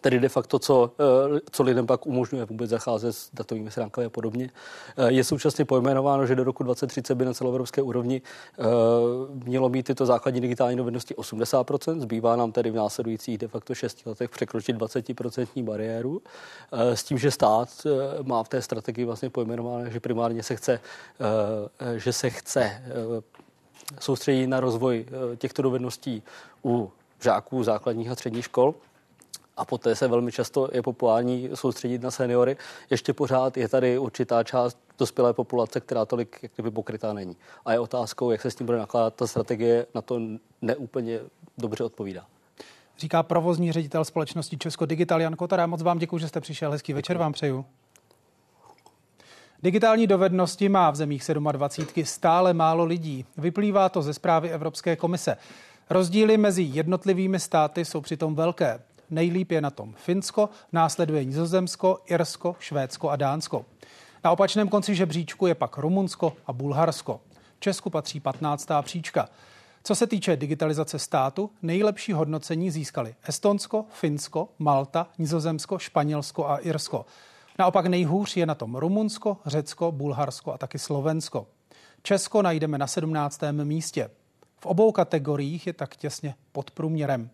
Tedy de facto, co, eh, co lidem pak umožňuje vůbec zacházet s datovými schránkami a podobně. Eh, je současně pojmenováno, že do roku 2030 by na celoevropské úrovni eh, mělo mít tyto základní digitální dovednosti 80%, zbývá nám tedy v následujících de facto 6 letech překročit 20% bariéru, s tím, že stát má v té strategii vlastně pojmenováno, že primárně se chce, že se chce soustředit na rozvoj těchto dovedností u žáků základních a středních škol a poté se velmi často je populární soustředit na seniory. Ještě pořád je tady určitá část dospělé populace, která tolik jak kdyby pokrytá není. A je otázkou, jak se s tím bude nakládat. Ta strategie na to neúplně dobře odpovídá. Říká provozní ředitel společnosti Česko Digital Jan Kotara. Moc vám děkuji, že jste přišel. Hezký večer vám přeju. Digitální dovednosti má v zemích 27 stále málo lidí. Vyplývá to ze zprávy Evropské komise. Rozdíly mezi jednotlivými státy jsou přitom velké. Nejlíp je na tom Finsko, následuje Nizozemsko, Irsko, Švédsko a Dánsko. Na opačném konci žebříčku je pak Rumunsko a Bulharsko. Česku patří 15. příčka. Co se týče digitalizace státu, nejlepší hodnocení získali Estonsko, Finsko, Malta, Nizozemsko, Španělsko a Irsko. Naopak nejhůř je na tom Rumunsko, Řecko, Bulharsko a taky Slovensko. Česko najdeme na 17. místě. V obou kategoriích je tak těsně pod průměrem.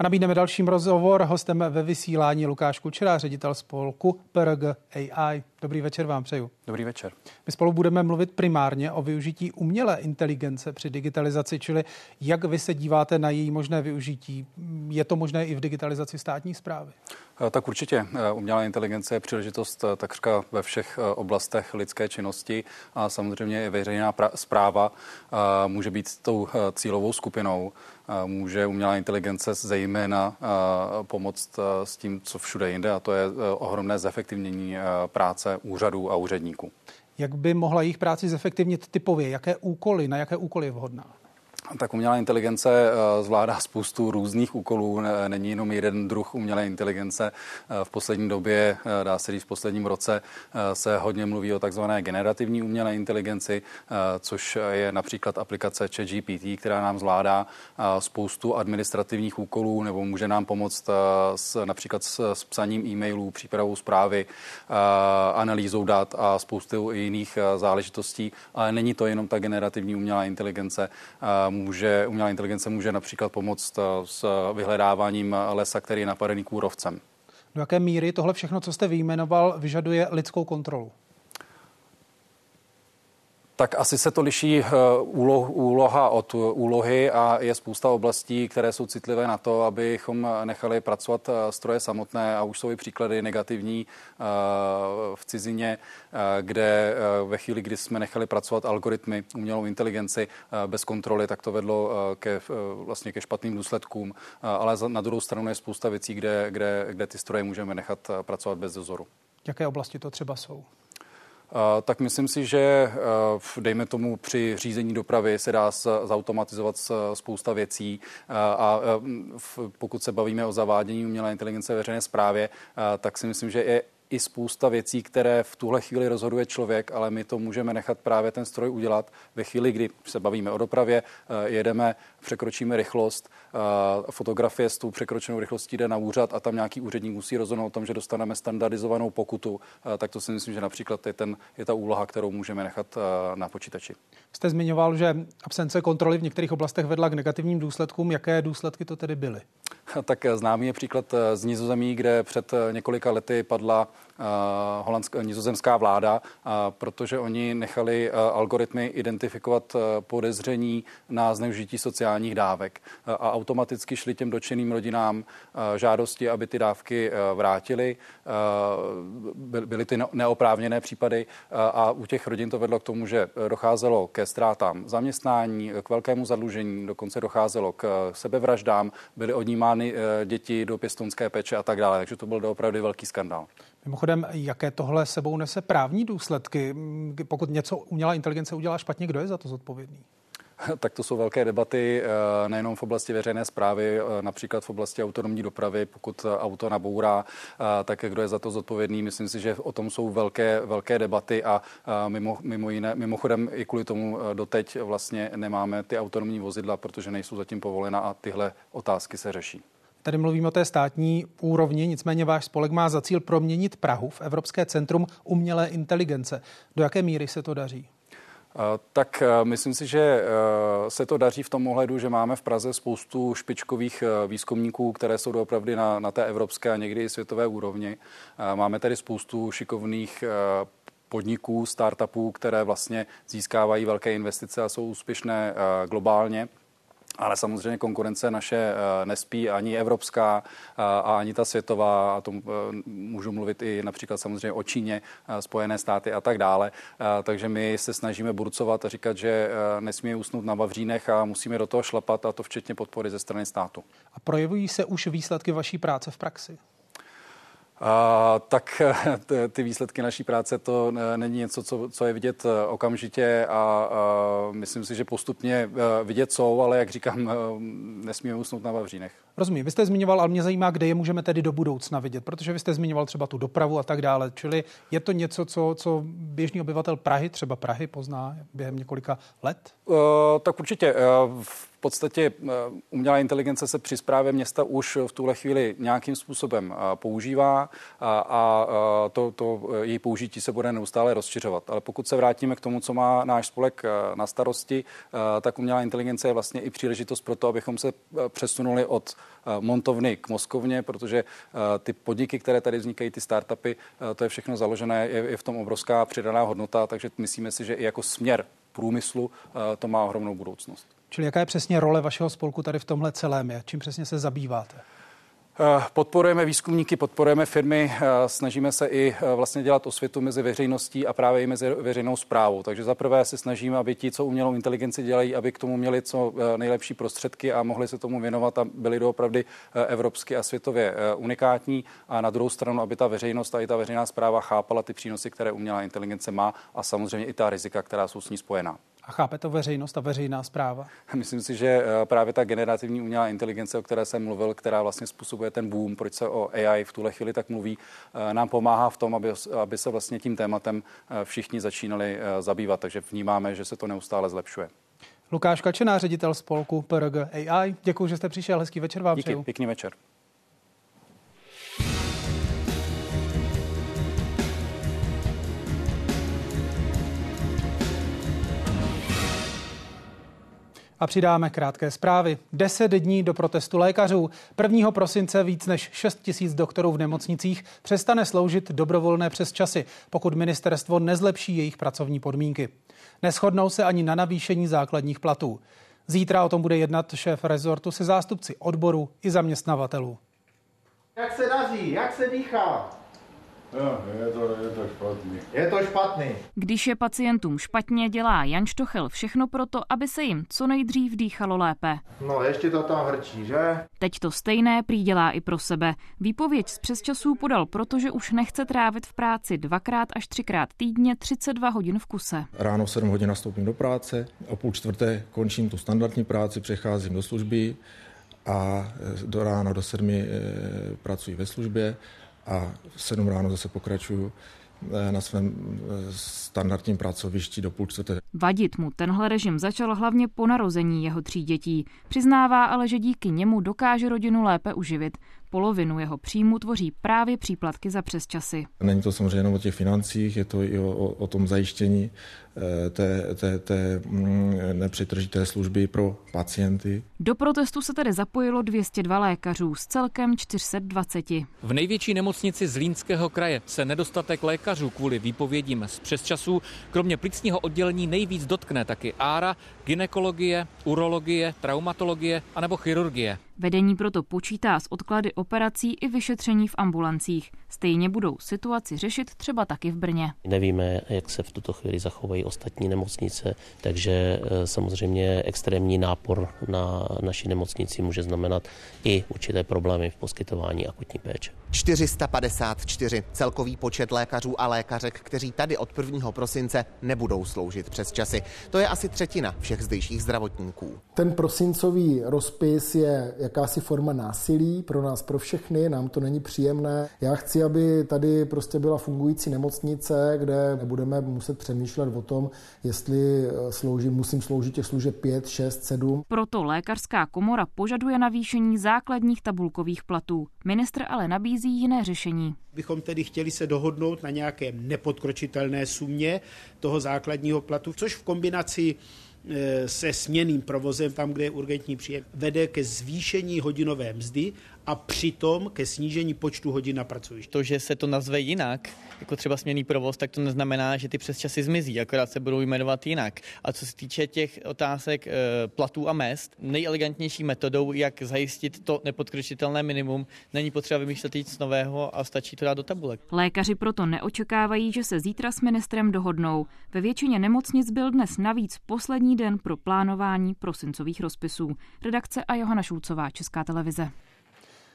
A nabídneme dalším rozhovor. Hostem ve vysílání Lukáš Kučera, ředitel spolku PRG AI. Dobrý večer vám přeju. Dobrý večer. My spolu budeme mluvit primárně o využití umělé inteligence při digitalizaci, čili jak vy se díváte na její možné využití. Je to možné i v digitalizaci státní zprávy? Eh, tak určitě. Eh, umělá inteligence je příležitost eh, takřka ve všech oblastech lidské činnosti a samozřejmě i veřejná zpráva může být tou cílovou skupinou. Může umělá inteligence zejména pomoct s tím, co všude jinde, a to je ohromné zefektivnění práce úřadů a úředníků. Jak by mohla jejich práci zefektivnit typově? Jaké úkoly, na jaké úkoly je vhodná? Tak umělá inteligence eh, zvládá spoustu různých úkolů, není jenom jeden druh umělé inteligence. Eh, v poslední době, eh, dá se říct v posledním roce, se hodně mluví o takzvané generativní umělé inteligenci, což je například aplikace ChatGPT, která nám zvládá spoustu administrativních úkolů nebo může nám pomoct s, například s, s psaním e-mailů, přípravou zprávy, analýzou dat a spoustu jiných záležitostí. Ale není to jenom ta generativní umělá inteligence může, umělá inteligence může například pomoct eh, s vyhledáváním lesa, který je napadený kůrovcem. Do jaké míry tohle všechno, co jste vyjmenoval, vyžaduje lidskou kontrolu? Tak asi se to liší eh, úloha od úlohy a je spousta oblastí, které jsou citlivé na to, abychom nechali pracovat eh, stroje samotné a už jsou i příklady negativní eh, v cizině, kde ve chvíli, kdy jsme nechali pracovat algoritmy, umělou inteligenci bez kontroly, tak to vedlo ke, vlastně ke špatným důsledkům. Ale na druhou stranu je spousta věcí, kde, kde, kde ty stroje můžeme nechat pracovat bez dozoru. Jaké oblasti to třeba jsou? Tak myslím si, že dejme tomu při řízení dopravy se dá zautomatizovat spousta věcí. A pokud se bavíme o zavádění umělé inteligence ve veřejné správě, tak si myslím, že je i spousta věcí, které v tuhle chvíli rozhoduje člověk, ale my to můžeme nechat právě ten stroj udělat. Ve chvíli, kdy se bavíme o dopravě, jedeme, překročíme rychlost, fotografie s tou překročenou rychlostí jde na úřad a tam nějaký úředník musí rozhodnout o tom, že dostaneme standardizovanou pokutu, tak to si myslím, že například je, ten, je ta úloha, kterou můžeme nechat na počítači. Jste zmiňoval, že absence kontroly v některých oblastech vedla k negativním důsledkům. Jaké důsledky to tedy byly? Tak známý je příklad z Nizozemí, kde před několika lety padla holandská, nizozemská vláda, protože oni nechali algoritmy identifikovat podezření na zneužití sociálních dávek a automaticky šli těm dočeným rodinám žádosti, aby ty dávky vrátili. Byly ty neoprávněné případy a u těch rodin to vedlo k tomu, že docházelo ke ztrátám zaměstnání, k velkému zadlužení, dokonce docházelo k sebevraždám, byly odnímány děti do pěstonské péče a tak dále. Takže to byl opravdu velký skandál. Mimochodem, jaké tohle sebou nese právní důsledky? Pokud něco umělá inteligence udělá špatně, kdo je za to zodpovědný? Tak to jsou velké debaty eh, nejenom v oblasti veřejné zprávy, eh, například v oblasti autonomní dopravy, pokud auto nabourá, eh, tak kdo je za to zodpovědný. Myslím si, že o tom jsou velké, velké debaty a mimo, mimo jiné, mimochodem i kvůli tomu doteď vlastně nemáme ty autonomní vozidla, protože nejsou zatím povolena a tyhle otázky se řeší. Tady mluvím o té státní úrovni, nicméně váš spolek má za cíl proměnit Prahu v Evropské centrum umělé inteligence. Do jaké míry se to daří? Tak myslím si, že se to daří v tom ohledu, že máme v Praze spoustu špičkových výzkumníků, které jsou doopravdy na, na té evropské a někdy i světové úrovni. Máme tady spoustu šikovných podniků, startupů, které vlastně získávají velké investice a jsou úspěšné globálně. Ale samozřejmě konkurence naše eh, nespí ani evropská eh, a ani ta světová, a to eh, můžu mluvit i například samozřejmě o Číně, Spojené státy a tak dále. Takže my se snažíme burcovat a říkat, že nesmíme usnout na Vavřínech a musíme do toho šlapat a to včetně podpory ze strany státu. A projevují se už výsledky vaší práce v praxi? A, tak ty výsledky naší práce to není něco, co, co je vidět okamžitě a, a myslím si, že postupně vidět jsou, ale jak říkám, nesmíme usnout na Vavřínech. Rozumím. Vy jste zmiňoval, ale mě zajímá, kde je můžeme tedy do budoucna vidět, protože vy jste zmiňoval třeba tu dopravu a tak dále. Čili je to něco, co, co běžný obyvatel Prahy, třeba Prahy, pozná během několika let? Uh, tak určitě. Uh, v podstatě uh, umělá inteligence se při zprávě města už v tuhle chvíli nějakým způsobem uh, používá a, a uh, to, to její použití se bude neustále rozšiřovat. Ale pokud se vrátíme k tomu, co má náš spolek na starosti, tak umělá inteligence je vlastně i příležitost pro to, abychom se přesunuli od Eh, montovny k Moskovně, protože eh, ty podniky, které tady vznikají, ty startupy, eh, to je všechno založené, je, v tom obrovská přidaná hodnota, takže myslíme si, že i jako směr průmyslu to má ohromnou budoucnost. Čili jaká je přesně role vašeho spolku tady v tomhle celém? Je? Čím přesně se zabýváte? Eh, podporujeme výzkumníky, podporujeme firmy, eh, snažíme se i eh, vlastně dělat osvětu mezi veřejností a právě i mezi veřejnou zprávou. Takže za prvé se snažíme, aby ti, co umělou inteligenci dělají, aby k tomu měli co nejlepší prostředky a mohli se tomu věnovat a byli doopravdy evropsky a světově unikátní. A na druhou stranu, aby ta veřejnost a i ta veřejná zpráva chápala ty přínosy, které umělá inteligence má a samozřejmě i ta rizika, která jsou s ní spojená. A chápe to veřejnost a veřejná zpráva? Myslím si, že eh, právě ta generativní umělá inteligence, o které jsem mluvil, která vlastně způsobuje ten boom, proč se o AI v tuhle chvíli tak mluví, eh, nám pomáhá v tom, aby, aby se vlastně tím tématem eh, všichni začínali zabývat. Takže vnímáme, že se to neustále zlepšuje. Lukáš Kačená, ředitel spolku PRG AI. Děkuji, že jste přišel. Hezký večer vám Díky, přeju. pěkný večer. A přidáme krátké zprávy. Deset dní do protestu lékařů. 1. prosince víc než 6 tisíc doktorů v nemocnicích přestane sloužit dobrovolné přes časy, pokud ministerstvo nezlepší jejich pracovní podmínky. Neschodnou se ani na navýšení základních platů. Zítra o tom bude jednat šéf rezortu se zástupci odboru i zaměstnavatelů. Jak se daří? Jak se dýchá? Je to, je to špatný. Je to špatný. Když je pacientům špatně, dělá Jan Štochel všechno proto, aby se jim co nejdřív dýchalo lépe. No, ještě to tam hrčí, že? Teď to stejné prý dělá i pro sebe. Výpověď z přesčasů podal, protože už nechce trávit v práci dvakrát až třikrát týdně 32 hodin v kuse. Ráno v 7 hodin nastoupím do práce, o půl čtvrté končím tu standardní práci, přecházím do služby a do rána do sedmi e, pracuji ve službě a v 7 ráno zase pokračuju eh, na svém eh, standardním pracovišti do půl čtvrté. Vadit mu tenhle režim začal hlavně po narození jeho tří dětí. Přiznává ale, že díky němu dokáže rodinu lépe uživit. Polovinu jeho příjmu tvoří právě příplatky za přesčasy. Není to samozřejmě jenom o těch financích, je to i o, o, o tom zajištění Eh, té, té, té mm, nepřetržité služby pro pacienty. Do protestu se tedy zapojilo 202 lékařů z celkem 420. V největší nemocnici z Línského kraje se nedostatek lékařů kvůli výpovědím z přesčasů kromě plicního oddělení nejvíc dotkne taky ára, ginekologie, urologie, traumatologie anebo chirurgie. Vedení proto počítá s odklady operací i vyšetření v ambulancích. Stejně budou situaci řešit třeba taky v Brně. Nevíme, jak se v tuto chvíli zachovají ostatní nemocnice, takže eh, samozřejmě extrémní nápor na naší nemocnici může znamenat i určité problémy v poskytování akutní péče. 454 celkový počet lékařů a lékařek, kteří tady od 1. prosince nebudou sloužit přes časy. To je asi třetina všech zdejších zdravotníků. Ten prosincový rozpis je jakási forma násilí pro nás, pro všechny, nám to není příjemné. Já chci, aby tady prostě byla fungující nemocnice, kde nebudeme muset přemýšlet o tom, jestli eh, slouží, musím sloužit těch služeb 5, 6, 7. Proto lékařská komora požaduje navýšení základních tabulkových platů. Ministr ale nabízí jiné řešení. Bychom tedy chtěli se dohodnout na nějaké nepodkročitelné sumě toho základního platu, což v kombinaci se směným provozem, tam, kde je urgentní příjem, vede ke zvýšení hodinové mzdy a přitom ke snížení počtu hodin na pracovišti. To, že se to nazve jinak, jako třeba směný provoz, tak to neznamená, že ty přesčasy zmizí, akorát se budou jmenovat jinak. A co se týče těch otázek e, platů a mest, nejelegantnější metodou, jak zajistit to nepodkročitelné minimum, není potřeba vymýšlet nic nového a stačí to dát do tabulek. Lékaři proto neočekávají, že se zítra s ministrem dohodnou. Ve většině nemocnic byl dnes navíc poslední den pro plánování prosincových rozpisů. Redakce a Johana Šulcová, Česká televize.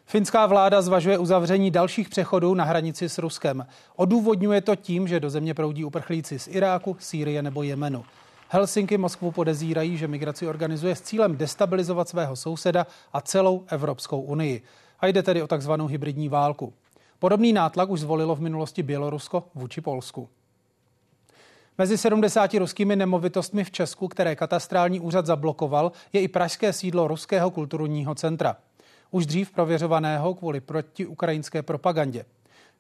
Finská vláda zvažuje uzavření dalších přechodů na hranici s Ruskem. Odůvodňuje to tím, že do země proudí uprchlíci z Iráku, Sýrie nebo Jemenu. Helsinky Moskvu podezírají, že migraci organizuje s cílem destabilizovat svého souseda a celou Evropskou unii. A jde tedy o takzvanou hybridní válku. Podobný nátlak už zvolilo v minulosti Bělorusko vůči Polsku. Mezi 70 ruskými nemovitostmi v Česku, které katastrální úřad zablokoval, je i pražské sídlo Ruského kulturního centra. Už dřív prověřovaného kvůli protiukrajinské propagandě.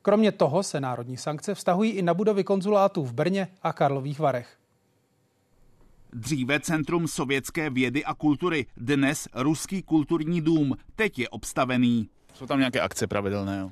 Kromě toho se národní sankce vztahují i na budovy konzulátů v Brně a Karlových Varech. Dříve Centrum sovětské vědy a kultury, dnes Ruský kulturní dům, teď je obstavený. Jsou tam nějaké akce pravidelné? Jo?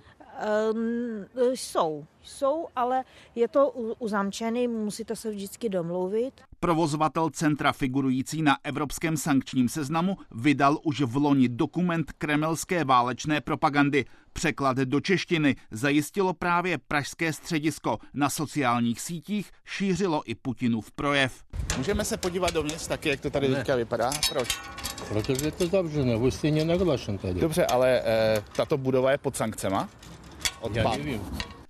Um, jsou, jsou, ale je to uzamčený, musíte se vždycky domluvit. Provozovatel centra figurující na evropském sankčním seznamu vydal už v loni dokument kremelské válečné propagandy. Překlad do češtiny zajistilo právě pražské středisko. Na sociálních sítích šířilo i Putinův projev. Můžeme se podívat dovnitř taky, jak to tady ne. teďka vypadá? Proč? Protože je to zavřené, vy jste nenaglašen tady. Dobře, ale e, tato budova je pod sankcema? Od Já nevím.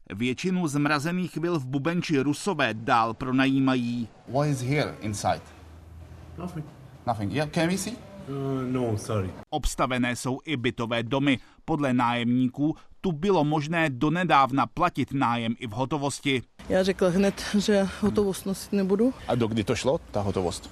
Většinu zmrazených vil v Bubenči Rusové dál pronajímají. What is here inside? Nothing. Nothing. Yeah, can we see? Uh, no, sorry. Obstavené jsou i bytové domy. Podle nájemníků tu bylo možné donedávna platit nájem i v hotovosti. Já řekla hned, že hotovost nosit nebudu. A do kdy to šlo, ta hotovost?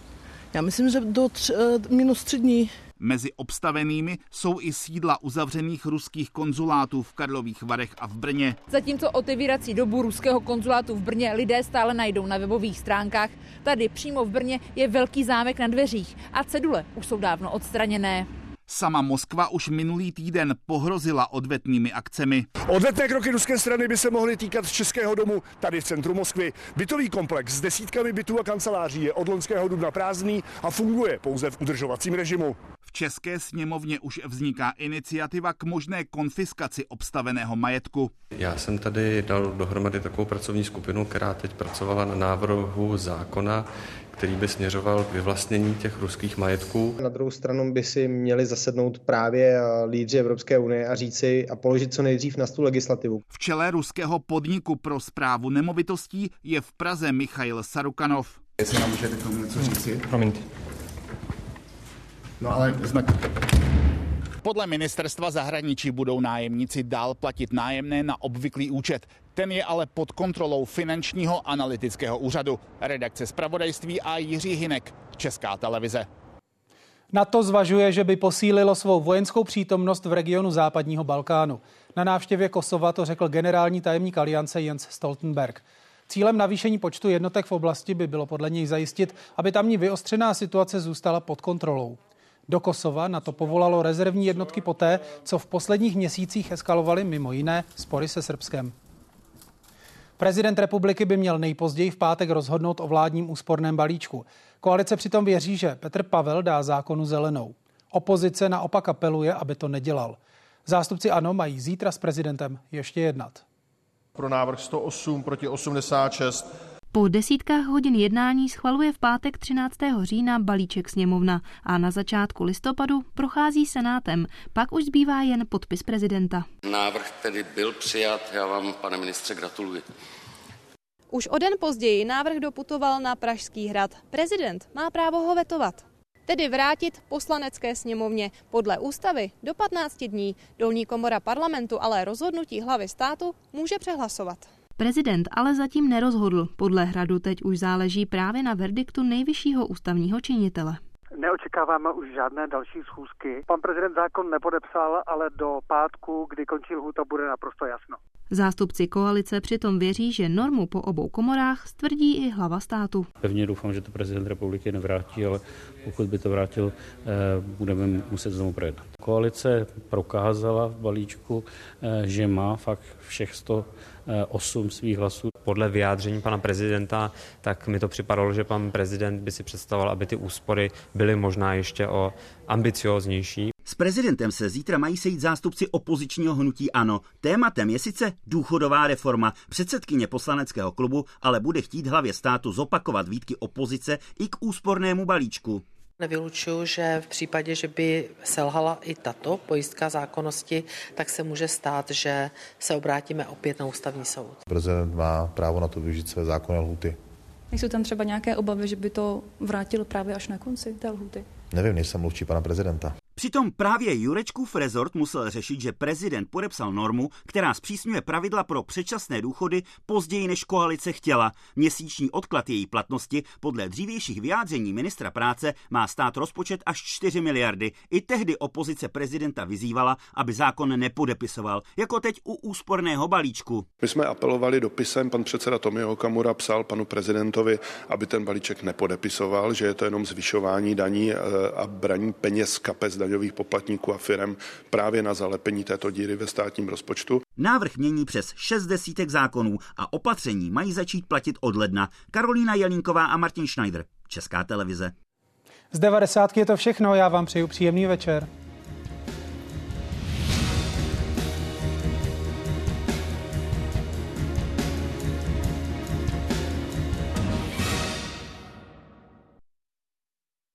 Já myslím, že do tři, uh, minus tři dní. Mezi obstavenými jsou i sídla uzavřených ruských konzulátů v Karlových Varech a v Brně. Zatímco otevírací dobu ruského konzulátu v Brně lidé stále najdou na webových stránkách, tady přímo v Brně je velký zámek na dveřích a cedule už jsou dávno odstraněné. Sama Moskva už minulý týden pohrozila odvetnými akcemi. Odvetné kroky ruské strany by se mohly týkat Českého domu tady v centru Moskvy. Bytový komplex s desítkami bytů a kanceláří je od loňského dubna prázdný a funguje pouze v udržovacím režimu. V České sněmovně už vzniká iniciativa k možné konfiskaci obstaveného majetku. Já jsem tady dal dohromady takovou pracovní skupinu, která teď pracovala na návrhu zákona, který by směřoval k vyvlastnění těch ruských majetků. Na druhou stranu by si měli zasednout právě lídři Evropské unie a říci a položit co nejdřív na stůl legislativu. V čele ruského podniku pro zprávu nemovitostí je v Praze Michail Sarukanov. Jestli nám můžete k tomu něco říci? Promiňte. No ale znak... Podle ministerstva zahraničí budou nájemníci dál platit nájemné na obvyklý účet. Ten je ale pod kontrolou finančního analytického úřadu. Redakce zpravodajství a Jiří Hinek, Česká televize. Na to zvažuje, že by posílilo svou vojenskou přítomnost v regionu západního Balkánu. Na návštěvě Kosova to řekl generální tajemník aliance Jens Stoltenberg. Cílem navýšení počtu jednotek v oblasti by bylo podle něj zajistit, aby tamní vyostřená situace zůstala pod kontrolou. Do Kosova na to povolalo rezervní jednotky poté, co v posledních měsících eskalovaly mimo jiné spory se Srbskem. Prezident republiky by měl nejpozději v pátek rozhodnout o vládním úsporném balíčku. Koalice přitom věří, že Petr Pavel dá zákonu zelenou. Opozice naopak apeluje, aby to nedělal. Zástupci ANO mají zítra s prezidentem ještě jednat. Pro návrh 108 proti 86 po desítkách hodin jednání schvaluje v pátek 13. října balíček sněmovna a na začátku listopadu prochází senátem. Pak už zbývá jen podpis prezidenta. Návrh tedy byl přijat. Já vám, pane ministře, gratuluji. Už o den později návrh doputoval na Pražský hrad. Prezident má právo ho vetovat. Tedy vrátit poslanecké sněmovně podle ústavy do 15 dní. Dolní komora parlamentu ale rozhodnutí hlavy státu může přehlasovat. Prezident ale zatím nerozhodl. Podle hradu teď už záleží právě na verdiktu nejvyššího ústavního činitele. Neočekáváme už žádné další schůzky. Pan prezident zákon nepodepsal, ale do pátku, kdy končí lhůta, bude naprosto jasno. Zástupci koalice přitom věří, že normu po obou komorách stvrdí i hlava státu. Pevně doufám, že to prezident republiky nevrátí, ale pokud by to vrátil, eh, budeme muset znovu projednat. Koalice prokázala v balíčku, eh, že má fakt všech 108 svých hlasů. Podle vyjádření pana prezidenta, tak mi to připadalo, že pan prezident by si představoval, aby ty úspory byly možná ještě o ambicioznější. S prezidentem se zítra mají sejít zástupci opozičního hnutí ANO. Tématem je sice důchodová reforma. Předsedkyně poslaneckého klubu ale bude chtít hlavě státu zopakovat výtky opozice i k úspornému balíčku. Nevylučuju, že v případě, že by selhala i tato pojistka zákonnosti, tak se může stát, že se obrátíme opět na ústavní soud. Prezident má právo na to využít své zákonné lhuty. Nejsou tam třeba nějaké obavy, že by to vrátil právě až na konci té lhuty? Nevím, nejsem mluvčí pana prezidenta. Přitom právě Jurečkův rezort musel řešit, že prezident podepsal normu, která zpřísňuje pravidla pro předčasné důchody později než koalice chtěla. Měsíční odklad její platnosti podle dřívějších vyjádření ministra práce má stát rozpočet až 4 miliardy. I tehdy opozice prezidenta vyzývala, aby zákon nepodepisoval, jako teď u úsporného balíčku. My jsme apelovali dopisem, pan předseda Tomio Okamura psal panu prezidentovi, aby ten balíček nepodepisoval, že je to jenom zvyšování daní eh, a braní peněz kapes daňových poplatníků a firm právě na zalepení této díry ve státním rozpočtu. Návrh mění přes šest desítek zákonů a opatření mají začít platit od ledna. Karolína Jelínková a Martin Schneider, Česká televize. Z 90 je to všechno, já vám přeju příjemný večer.